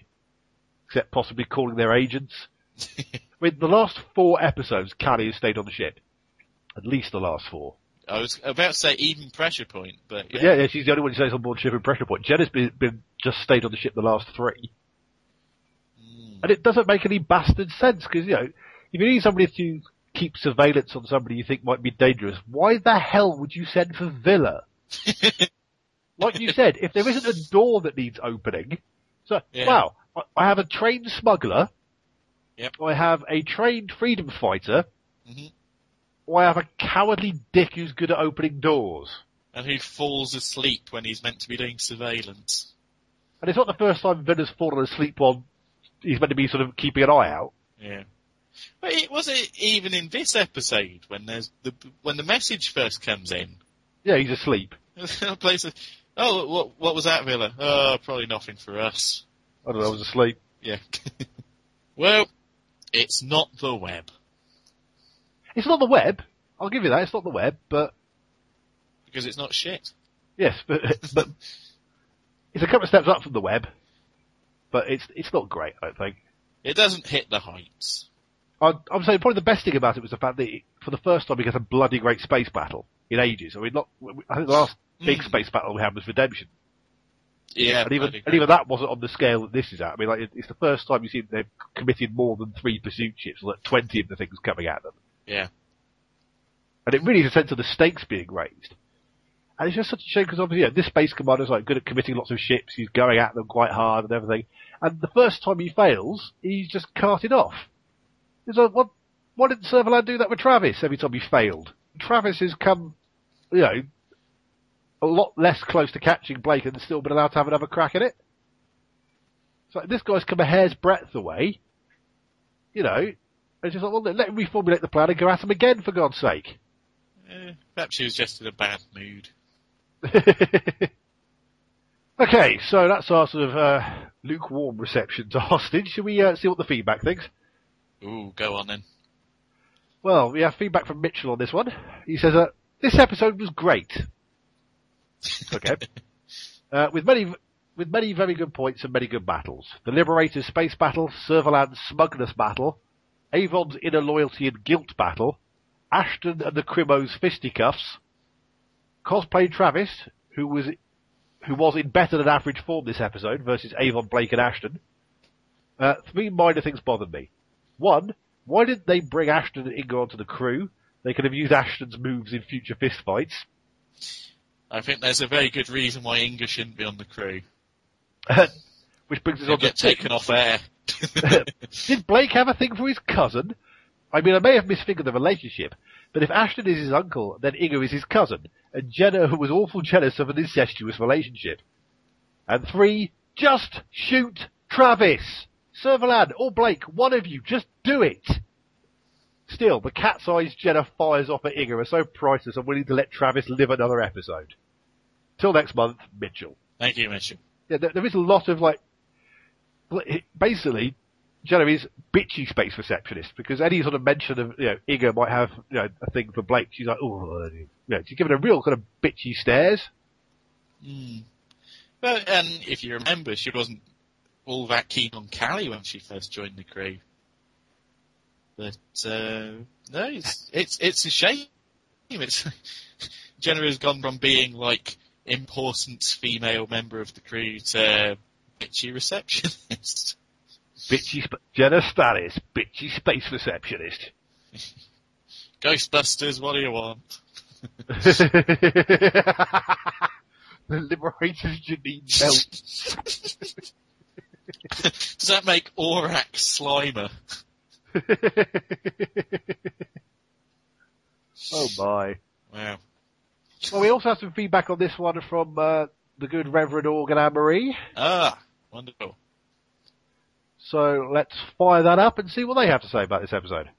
except possibly calling their agents. I mean, the last four episodes, Cally has stayed on the ship. At least the last four. I was about to say even pressure point, but yeah. yeah, yeah, she's the only one who stays on board ship in pressure point. Jen has been, been just stayed on the ship the last three. Mm. And it doesn't make any bastard sense, because, you know, if you need somebody to keep surveillance on somebody you think might be dangerous, why the hell would you send for Vila? like you said, if there isn't a door that needs opening, so, Yeah. wow, I, have a trained smuggler, Yep. I have a trained freedom fighter, Mm-hmm. or I have a cowardly dick who's good at opening doors. and who falls asleep when he's meant to be doing surveillance. And it's not the first time Vila's fallen asleep while he's meant to be sort of keeping an eye out. Yeah. But it was it even in this episode when there's the when the message first comes in. Yeah, he's asleep. place oh, what what was that, Vila? Oh, probably nothing for us. I don't know, I was asleep. Yeah. well, it's not the web It's not the web. I'll give you that. It's not the web, but because it's not shit. yes, but but it's a couple of steps up from the web, but it's it's not great. I don't think. It doesn't hit the heights. I, I'm saying probably the best thing about it was the fact that it, for the first time we get a bloody great space battle in ages. I mean, not I think the last big Mm. space battle we had was Redemption, Yeah, and even and even that wasn't on the scale that this is at. I mean, like it, it's the first time you see they've committed more than three pursuit ships, like twenty of the things coming at them. Yeah. And it really is a sense of the stakes being raised. And it's just such a shame because obviously, yeah, this space commander's like good at committing lots of ships. He's going at them quite hard and everything. And the first time he fails, he's just carted off. It's like, what, why didn't Servalan do that with Travis every time he failed? Travis has come, you know, a lot less close to catching Blake and still been allowed to have another crack at it. So this guy's come a hair's breadth away, you know, and it's just like, well, let him reformulate the plan and go at him again for God's sake. Eh, perhaps she was just in a bad mood. okay, so that's our sort of uh, lukewarm reception to Hostage. Should we uh, see what the feedback thinks? Ooh, go on then. Well, we have feedback from Mitchell on this one. He says, uh, this episode was great. Okay. uh, with many, with many very good points and many good battles. The Liberator's space battle, Servalan's smugness battle, Avon's inner loyalty and guilt battle, Ushton and the Crimo's fisticuffs, cosplay Travis, who was, who was in better than average form this episode versus Avon, Blake and Ushton. Uh, three minor things bothered me. One, why didn't they bring Ushton and Inga onto the crew? They could have used Ushton's moves in future fistfights. I think there's a very good reason why Inga shouldn't be on the crew. Which brings us He'll on to get taken off air. Did Blake have a thing for his cousin? I mean, I may have misfigured the relationship, but if Ushton is his uncle, then Inga is his cousin, and Jenna who was awful jealous of an incestuous relationship. And three, just shoot Travis! Servalan or Blake, one of you, just do it! Still, the cat's eyes Jenna fires off at Inga are so priceless I'm willing to let Travis live another episode. Till next month, Mitchell Thank you, Mitchell. yeah, there, there is a lot of like, basically, Jenna is bitchy space receptionist because any sort of mention of you know Inga might have you know a thing for Blake. She's like, oh, you know, she's giving a real kind of bitchy stares. Mm. Well, and if you remember, she wasn't all that keen on Cally when she first joined the crew. But uh, no, it's it's it's a shame. It's Jenna has gone from being like important female member of the crew to bitchy receptionist. Bitchy sp- Jenna Stannis, bitchy space receptionist. Ghostbusters, what do you want? the Liberators Janine Melt. Does that make Orac Slimer? Oh my. Wow. Well, we also have some feedback on this one from uh, the good Reverend Organ Anne Marie. Ah, wonderful. So let's fire that up and see what they have to say about this episode.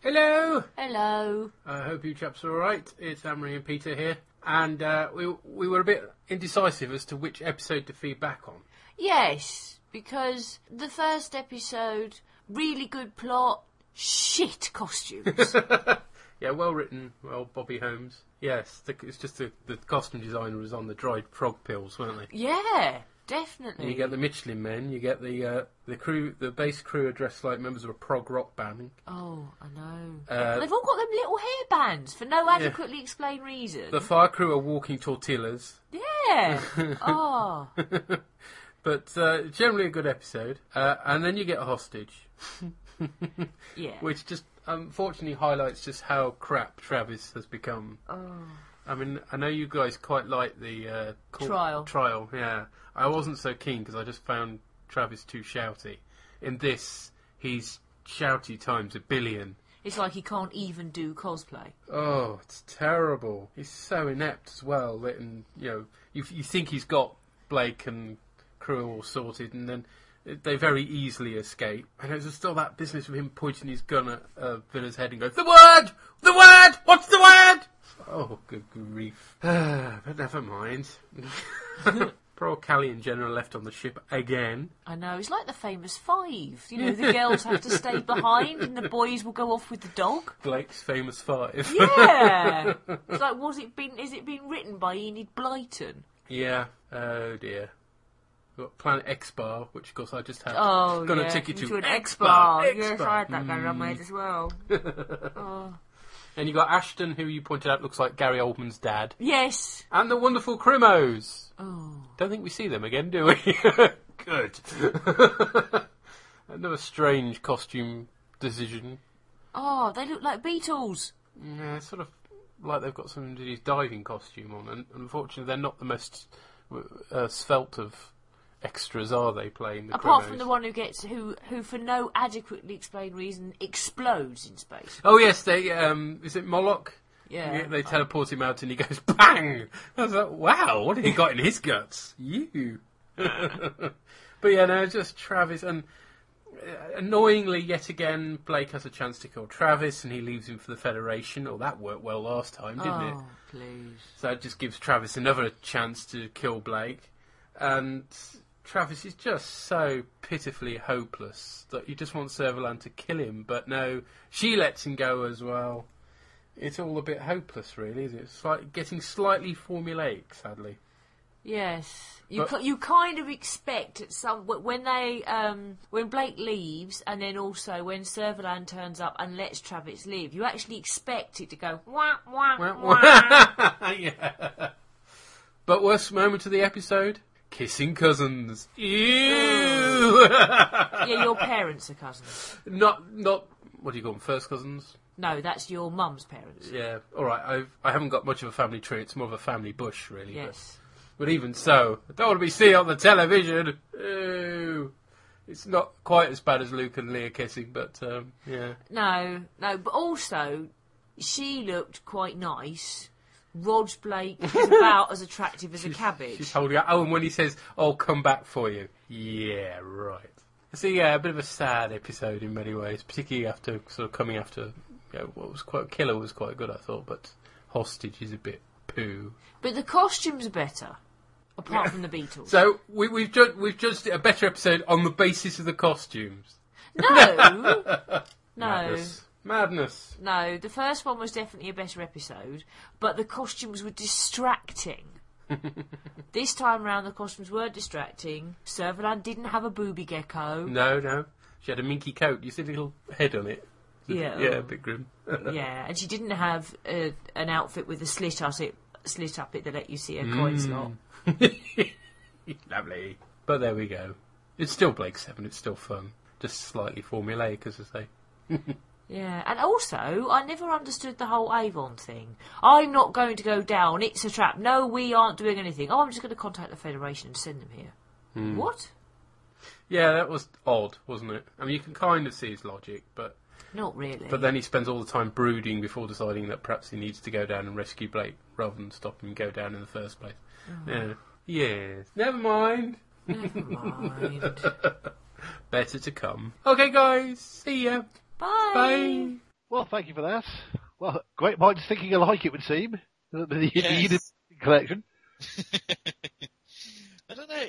Hello. Hello. I hope you chaps are all right. It's Amory and Peter here, and uh, we we were a bit indecisive as to which episode to feed back on. Yes, because the first episode, really good plot, shit costumes. Yeah, well written. Well, Bobby Holmes. Yes, the, it's just the, the costume designer was on the dried frog pills, weren't they? yeah, definitely. You get the Michelin men. You get the uh, the crew. The base crew are dressed like members of a prog rock band. Oh, I know. Uh, They've all got them little hairbands for no adequately explained reason. The fire crew are walking tortillas. Yeah. oh. But uh, generally a good episode. Uh, and then you get a hostage. Yeah. which just unfortunately highlights just how crap Travis has become. Oh. I mean, I know you guys quite like the uh, court- Trial. Trial, yeah. I wasn't so keen because I just found Travis too shouty. In this, he's shouty times a billion. It's like he can't even do cosplay. Oh, it's terrible. He's so inept as well. That, and you know, you you think he's got Blake and crew all sorted, and then they very easily escape. And there's still that business of him pointing his gun at uh, Vila's head and going, "The word, the word, what's the word?" Oh, good grief! but never mind. Poor Cally and Jenna are left on the ship again. I know. It's like the famous five. You know, the girls have to stay behind and the boys will go off with the dog. Blake's famous five. Yeah. it's like, was it been? Is it been written by Enid Blyton? yeah. Oh dear. We've got Planet X Bar, which of course I just had. Oh, Gonna yeah. take you to an X Bar, Yes, I had that going on as well. oh. And you got Ushton, who you pointed out looks like Gary Oldman's dad, Yes. and the wonderful Crimos. Oh. Don't think we see them again, do we? Good. Another strange costume decision. Oh, they look like Beatles. Yeah, it's sort of like they've got somebody's diving costume on, and unfortunately, they're not the most uh, svelte of extras, are they? Playing the Apart Crimos? from the one who gets who who for no adequately explained reason explodes in space. Oh yes, they um, is it Molok? Yeah. they teleport him out and he goes bang. I was like, wow, what have he got in his guts? You. but yeah, no, just Travis and. uh, Annoyingly, yet again, Blake has a chance to kill Travis, and he leaves him for the Federation. Oh, that worked well last time, didn't it? oh, please. So it just gives Travis another chance to kill Blake. And Travis is just so pitifully hopeless that you just want Servalan to kill him. But no, she lets him go as well. It's all a bit hopeless, really, isn't it? It's like getting slightly formulaic, sadly. Yes, you But- you kind of expect at some when they um when Blake leaves, and then also when Servalan turns up and lets Travis leave, you actually expect it to go wah wah wah. yeah. But worst moment of the episode? Kissing cousins. Ew! yeah, your parents are cousins. not, not, what do you call them, first cousins? No, that's your mum's parents. Yeah, alright, I've, I haven't got much of a family tree, it's more of a family bush, really. but- Yes. But even so, I don't want to be seen on the television. Ew. It's not quite as bad as Luke and Leah kissing, but um, yeah. No, no, but also she looked quite nice. Roj Blake is about as attractive as a cabbage. She's holding out. Oh, and when he says, "I'll come back for you," yeah, right. So yeah, uh, a bit of a sad episode in many ways, particularly after sort of coming after you know, what was quite Killer was quite good, I thought, but Hostage is a bit poo. But the costumes are better, apart from the Beatles. So we, we've ju- we've judged it a better episode on the basis of the costumes. no, no. Madness. Madness. No, the first one was definitely a better episode, but the costumes were distracting. this time round, the costumes were distracting. Servalan didn't have a booby gecko. No, no. She had a minky coat. You see the little head on it. Yeah. Yeah, a bit grim. yeah, and she didn't have uh, an outfit with a slit up it, slit up it that let you see a coin slot. Lovely. But there we go. It's still Blake Seven. It's still fun. Just slightly formulaic, as I say. Yeah, and also, I never understood the whole Avon thing. I'm not going to go down. It's a trap. No, we aren't doing anything. Oh, I'm just going to contact the Federation and send them here. Hmm. What? Yeah, that was odd, wasn't it? I mean, you can kind of see his logic, but Not really. but then he spends all the time brooding before deciding that perhaps he needs to go down and rescue Blake rather than stop him go down in the first place. Yeah. Yes. Never mind. Never mind. Better to come. Okay, guys. See ya. Bye. Bye. Well, thank you for that. Well, great minds thinking alike, it would seem. The, the, the Yes. Collection. I don't know.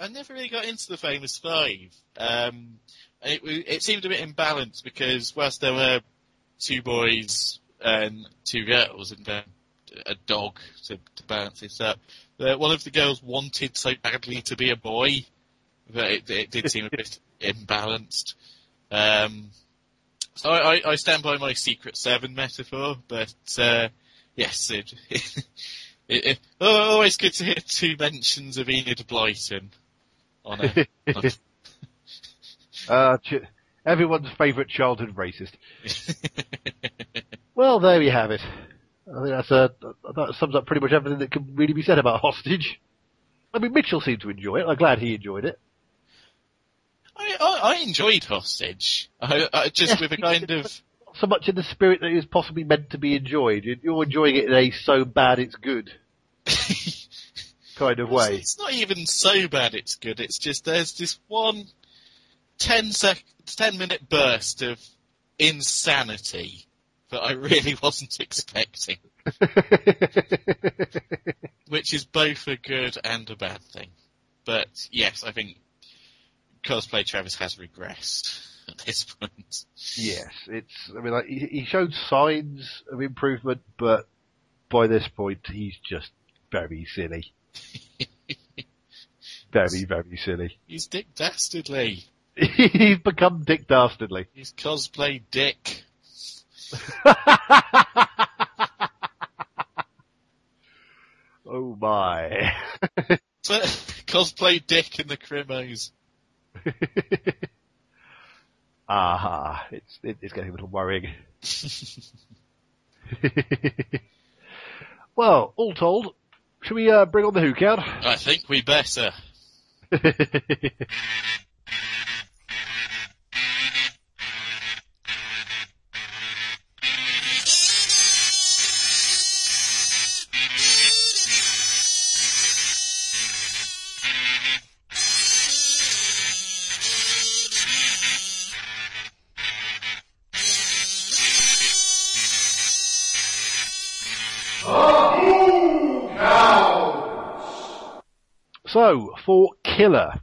I never really got into the famous five. Um, and it, it seemed a bit imbalanced because whilst there were two boys and two girls and then a dog to, to balance this up, uh, one of the girls wanted so badly to be a boy that it, it did seem a bit imbalanced. Um, so I, I, I stand by my Secret Seven metaphor, but uh, yes, it, it, it, oh, always good to hear two mentions of Enid Blyton on a. on a- Uh, ch- everyone's favourite childhood racist. Well, there we have it. I think that's uh that sums up pretty much everything that can really be said about Hostage. I mean, Mitchell seemed to enjoy it. I'm glad he enjoyed it. I, I, I enjoyed Hostage. I, I just with a kind of Not so much in the spirit that it was possibly meant to be enjoyed. You- You're enjoying it in a so bad it's good kind of way. It's not even so bad it's good. It's just there's this one 10 sec, 10 minute burst of insanity that I really wasn't expecting. Which is both a good and a bad thing. But yes, I think cosplay Travis has regressed at this point. yes, it's. I mean, like he, he showed signs of improvement, but by this point, he's just very silly. very, very silly. He's Dick Dastardly. He's become Dick Dastardly. He's cosplay Dick. oh my. Cosplay Dick in the Crimos. Aha, it's, it, it's getting a little worrying. well, all told, should we uh, bring on the Who count? I think we better. for Killer,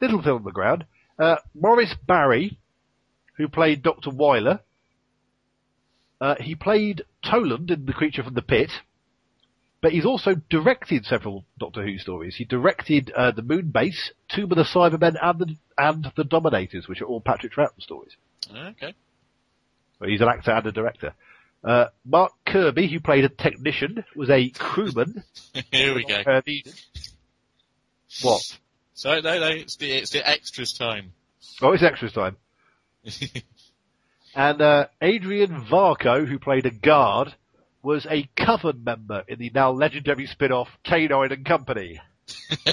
little film on the ground, uh, Morris Barry, who played Dr. Wiler, uh, he played Toland in The Creature from the Pit, but he's also directed several Doctor Who stories. He directed uh, The Moon Base, Tomb of the Cybermen, and the, and the Dominators, which are all Patrick Troughton stories. Okay. He's an actor and a director. Uh, Mark Kirby, who played a technician, was a crewman. Here we go. Uh, the- what? So no, no, it's the it's the extras time. Oh, it's extras time. And uh, Adrian Varco, who played a guard, was a Coven member in the now legendary spin-off K-9 and Company.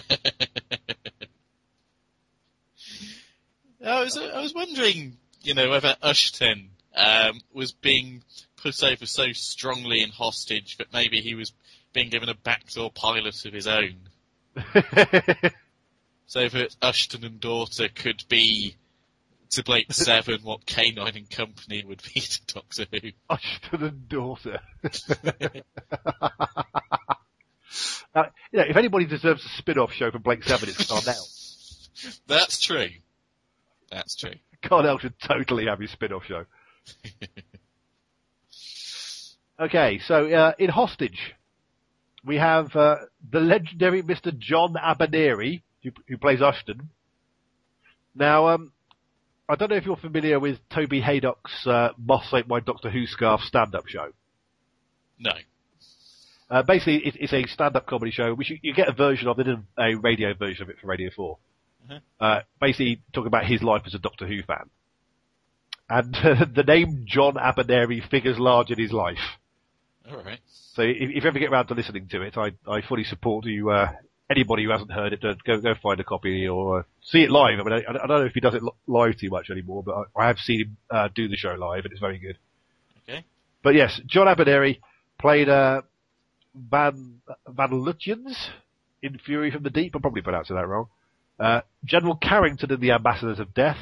I was I was wondering, you know, whether Ushton um, was being put over so strongly in hostage that maybe he was being given a backdoor pilot of his own, so that Ushton and daughter could be to Blake Seven what K-9 and Company would be to Doctor Who. Ashton and daughter. now, you know, if anybody deserves a spin-off show from Blake Seven, it's Carnell. That's true. That's true. Carnell should totally have his spin-off show. Okay, so uh, in Hostage, we have uh, the legendary Mr. John Abineri, who, who plays Ushton. Now, um, I don't know if you're familiar with Toby Hadoke's uh, Moths Ate My Doctor Who Scarf stand-up show. No. Uh, basically, it, it's a stand-up comedy show, which you, you get a version of it, and a radio version of it for Radio 4. Uh, basically, talking about his life as a Doctor Who fan. And uh, the name John Abineri figures large in his life. All right. So if, if you ever get around to listening to it, I, I fully support you. Uh, anybody who hasn't heard it, go go find a copy or uh, see it live. I mean, I, I don't know if he does it live too much anymore, but I, I have seen him uh, do the show live, and it's very good. Okay. But yes, John Abineri played uh, Van Van Lutyens in Fury from the Deep. I'm probably pronouncing that wrong. Uh, General Carrington in The Ambassadors of Death.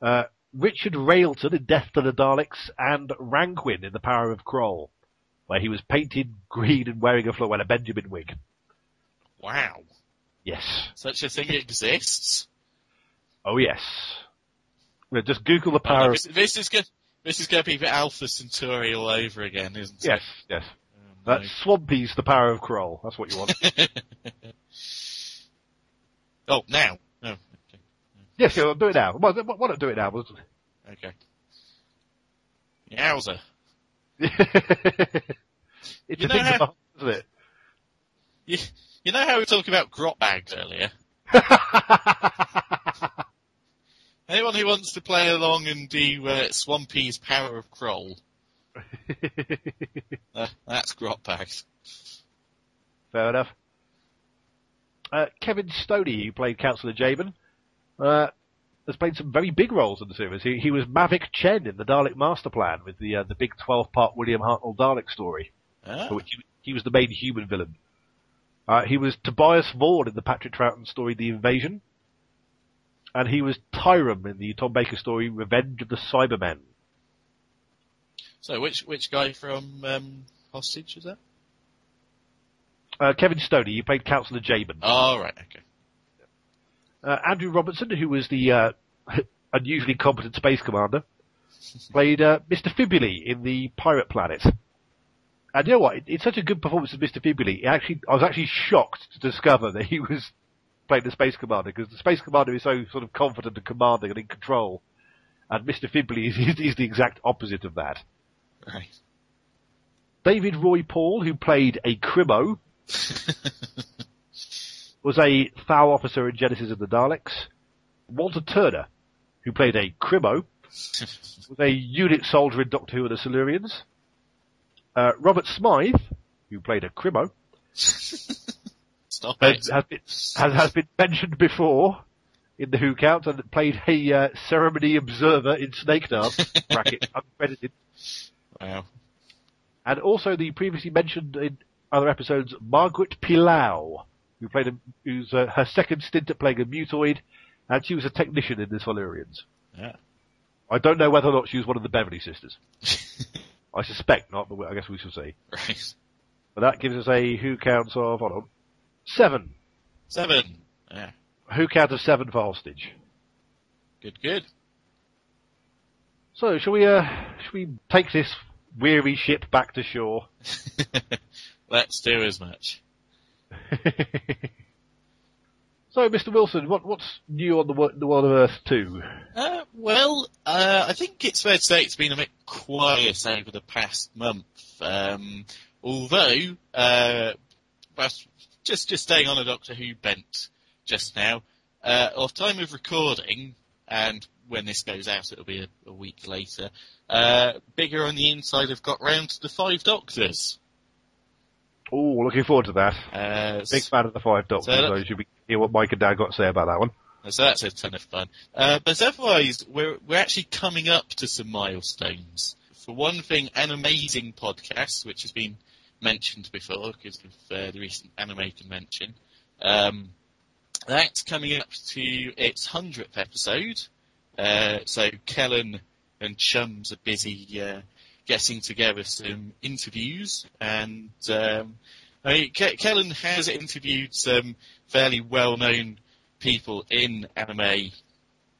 Uh, Richard Railton in Death to the Daleks, and Ranquin in The Power of Kroll, where he was painted green and wearing a Floella Benjamin wig. Wow. Yes. Such a thing exists. Oh yes. Well, just Google the power of... this, this is good. This is going to be the Alpha Centauri all over again, isn't it? Yes, yes. Oh, it? That's Swampy's The Power of Kroll. That's what you want. oh, now. Oh, okay. yes, yeah, I'll do it now. Why not do it now? Okay. Yowza. it's You a thing how- about, isn't it? You, you know how we were talking about Grotbags earlier? Anyone who wants to play along and do uh, Swampy's Power of Kroll, uh, that's Grotbags. Fair enough. Uh, Kevin Stoney, who played Councillor Jabin, uh, has played some very big roles in the series. He, he was Mavic Chen in the Dalek Master Plan with the uh, the big 12-part William Hartnell Dalek story, Ah, for which he, he was the main human villain. Uh, he was Tobias Vaughn in the Patrick Troughton story The Invasion, and he was Tyrum in the Tom Baker story Revenge of the Cybermen. so which which guy from um, Hostage is that? Uh, Kevin Stoney, he played Councillor Jabin. Oh, right, okay. Uh, Andrew Robertson, who was the uh, unusually competent space commander, played uh, Mr. Fibuli in the Pirate Planet. And you know what? It's such a good performance of Mr. Fibuli. Actually, I was actually shocked to discover that he was playing the Space Commander because the Space Commander is so sort of confident and commanding and in control, and Mr. Fibuli is, is, is the exact opposite of that. Right. David Roy Paul, who played a Crimo, was a Thal officer in Genesis of the Daleks. Walter Turner, who played a Crimo, was a unit soldier in Doctor Who and the Silurians. Uh, Robert Smythe, who played a Crimo, Stop has, it. has, been, has, has been mentioned before in the Who count and played a uh, ceremony observer in Snake Dance, bracket, uncredited. Wow. And also the previously mentioned in other episodes, Margaret Pilau, who played a, who's uh, her second stint at playing a mutoid, and she was a technician in the Silurians. Yeah. I don't know whether or not she was one of the Beverley sisters. I suspect not, but I guess we shall see. right. But that gives us a who counts of, hold on, seven. Seven. Yeah. Who count of seven for hostage. Good, good. So, shall we, uh, shall we take this weary ship back to shore? Let's do as much. So, Mr. Wilson, what, what's new on the, the world of Earth 2? Uh, well, uh, I think it's fair to say it's been a bit quiet over the past month. Um, although, uh, just just staying on a Doctor Who bent just now. Uh, time of recording, and when this goes out, it'll be a, a week later. Uh, bigger on the inside have got round to the Five Doctors. Oh, looking forward to that. Uh, Big fan of the Five Doctors, So so you should be hear what Mike and Dan got to say about that one. So that's a ton of fun. Uh, but otherwise, we're we're actually coming up to some milestones. For one thing, an amazing podcast, which has been mentioned before because of uh, the recent anime convention. Um, that's coming up to its hundredth episode. Uh, so Kellen and Chums are busy uh, getting together some interviews, and um, I mean, Ke- Kellen has interviewed some fairly well-known people in anime,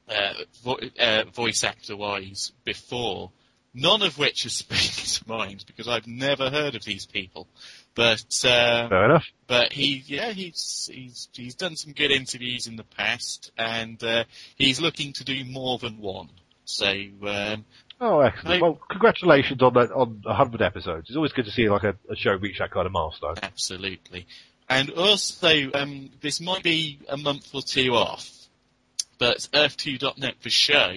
uh, vo- uh, voice actor wise, before. None of which is springing to mind because I've never heard of these people. But um, Fair enough. but he, yeah, he's he's he's done some good interviews in the past, and uh, he's looking to do more than one. So um, Oh, excellent. Well, congratulations on that, on 100 episodes. It's always good to see like a, a show reach that kind of milestone. Absolutely. And also, um, this might be a month or two off, but Earth2.net for show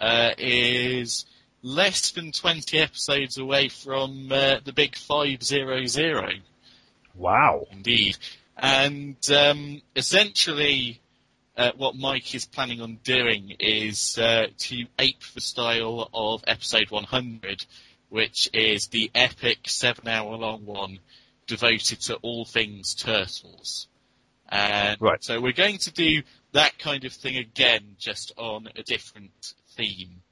uh, is less than 20 episodes away from uh, the big 500. Wow. Indeed. And um, essentially, uh, what Mike is planning on doing is uh, to ape the style of episode 100, which is the epic seven-hour-long one devoted to all things turtles. And Right. so we're going to do that kind of thing again, just on a different theme.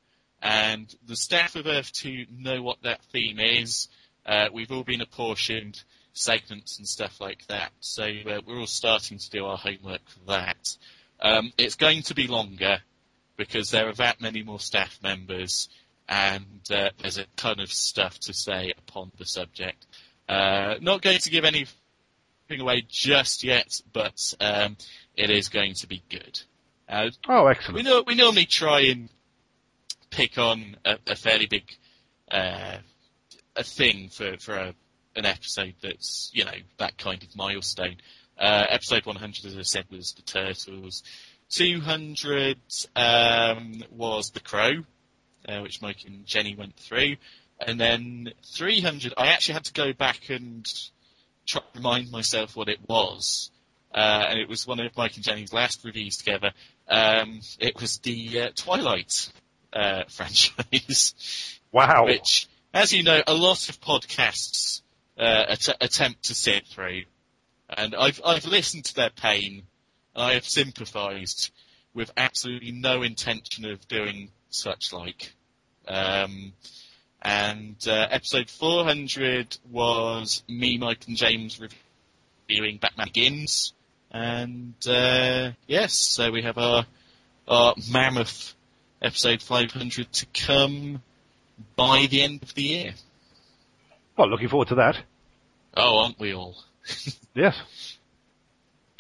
And the staff of Earth 2 know what that theme is. Uh, we've all been apportioned segments and stuff like that. So uh, we're all starting to do our homework for that. Um, it's going to be longer because there are that many more staff members and uh, there's a ton of stuff to say upon the subject. Uh, not going to give anything away just yet, but um, it is going to be good. Uh, Oh, we, excellent. know, we normally try and pick on a, a fairly big uh, a thing for, for a, an episode that's, you know, that kind of milestone. Uh, episode 100, as I said, was the Turtles. 200 um, was The Crow, uh, which Mike and Jenny went through. And then 300, I actually had to go back and try to remind myself what it was. Uh, and it was one of Mike and Jenny's last reviews together. Um, it was the uh, Twilight uh, franchise, Wow. which, as you know, a lot of podcasts uh, att- attempt to sit through. And I've I've listened to their pain, and I have sympathised with absolutely no intention of doing such like. Um, and uh, episode 400 was me, Mike, and James reviewing Batman Begins. And uh, yes, so we have our our mammoth episode 500 to come by the end of the year. Well, looking forward to that. Oh, aren't we all? Yes.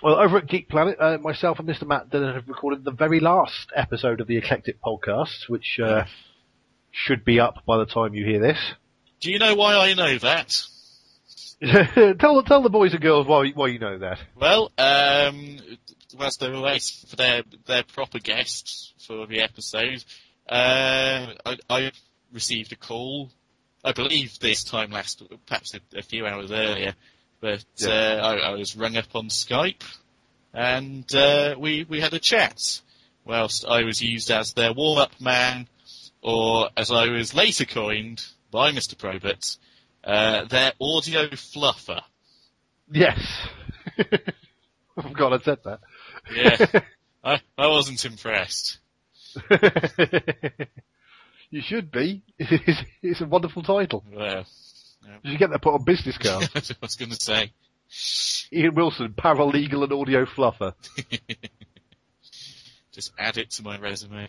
Well, over at Geek Planet, uh, myself and Mr. Matt Dillon have recorded the very last episode of the Eclectic Podcast, which uh, should be up by the time you hear this. Do you know why I know that? tell tell the boys and girls why why you know that. Well, um, whilst they were waiting for their their proper guests for the episode, uh, I, I received a call. I believe this time last, perhaps a, a few hours earlier, but Yeah. uh, I, I was rung up on Skype, and uh, we we had a chat. Whilst I was used as their warm up man, or as I was later coined by Mr. Probert, uh, their audio fluffer. Yes. I forgot I said that. Yeah, I, I wasn't impressed. you should be. It's, a wonderful title. Well, You get that put on business cards. I was going to say. Ian Wilson, paralegal and audio fluffer. Just add it to my resume.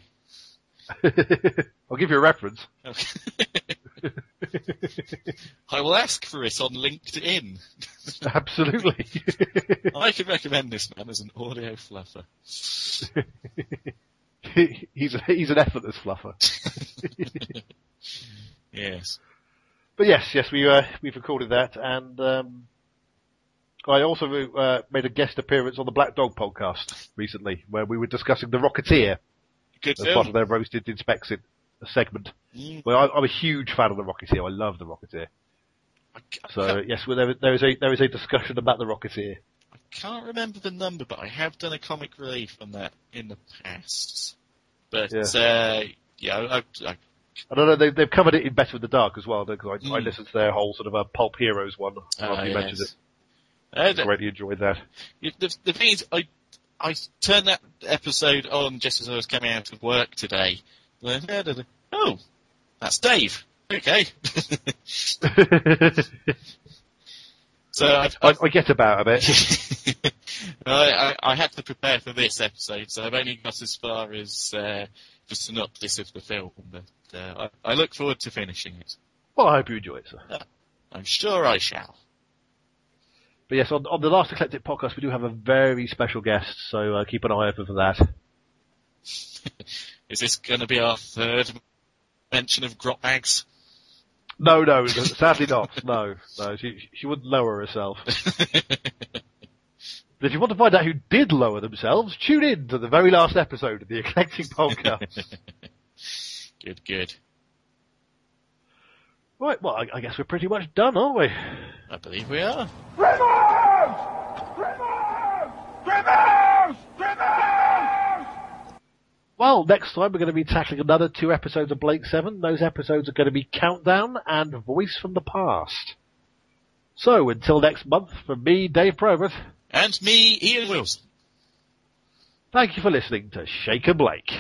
I'll give you a reference. Okay. I will ask for it on LinkedIn. Absolutely. I can recommend this man as an audio fluffer. he's a, he's an effortless fluffer. yes. But yes, yes, we uh, we've recorded that, and um, I also uh, made a guest appearance on the Black Dog podcast recently, where we were discussing the Rocketeer Good as part of their roasted inspected segment. Mm, Well, I, I'm a huge fan of the Rocketeer. I love the Rocketeer. I, ca- I So yes, well, there, there is a there is a discussion about the Rocketeer. I can't remember the number, but I have done a comic relief on that in the past. But Yeah. uh, yeah, I, I, I don't know. They, they've covered it in Better with the Dark as well, because I, I Mm. listened to their whole sort of a Pulp Heroes one. After you mentioned yes. it. Uh, I really enjoyed that. The, the thing is, I I turned that episode on just as I was coming out of work today. Oh, that's Dave. Okay. so I've, I, I get about a bit. I, I, I had to prepare for this episode, so I've only got as far as uh, the synopsis of the film, but uh, I, I look forward to finishing it. Well, I hope you enjoy it, sir. I'm sure I shall. But yes, on, on the last Eclectic podcast, we do have a very special guest, so uh, keep an eye open for that. Is this going to be our third mention of Grotbags? No, no, sadly not. No, no, she, she wouldn't lower herself. But if you want to find out who did lower themselves, tune in to the very last episode of the Eclectic Podcast. good, good. right, well, I, I guess we're pretty much done, aren't we? I believe we are. Well, next time we're going to be tackling another two episodes of Blake 7. Those episodes are going to be Countdown and Voice from the Past. So, until next month, from me, Dave Probert, And me, Ian Wilson. thank you for listening to Shaker Blake.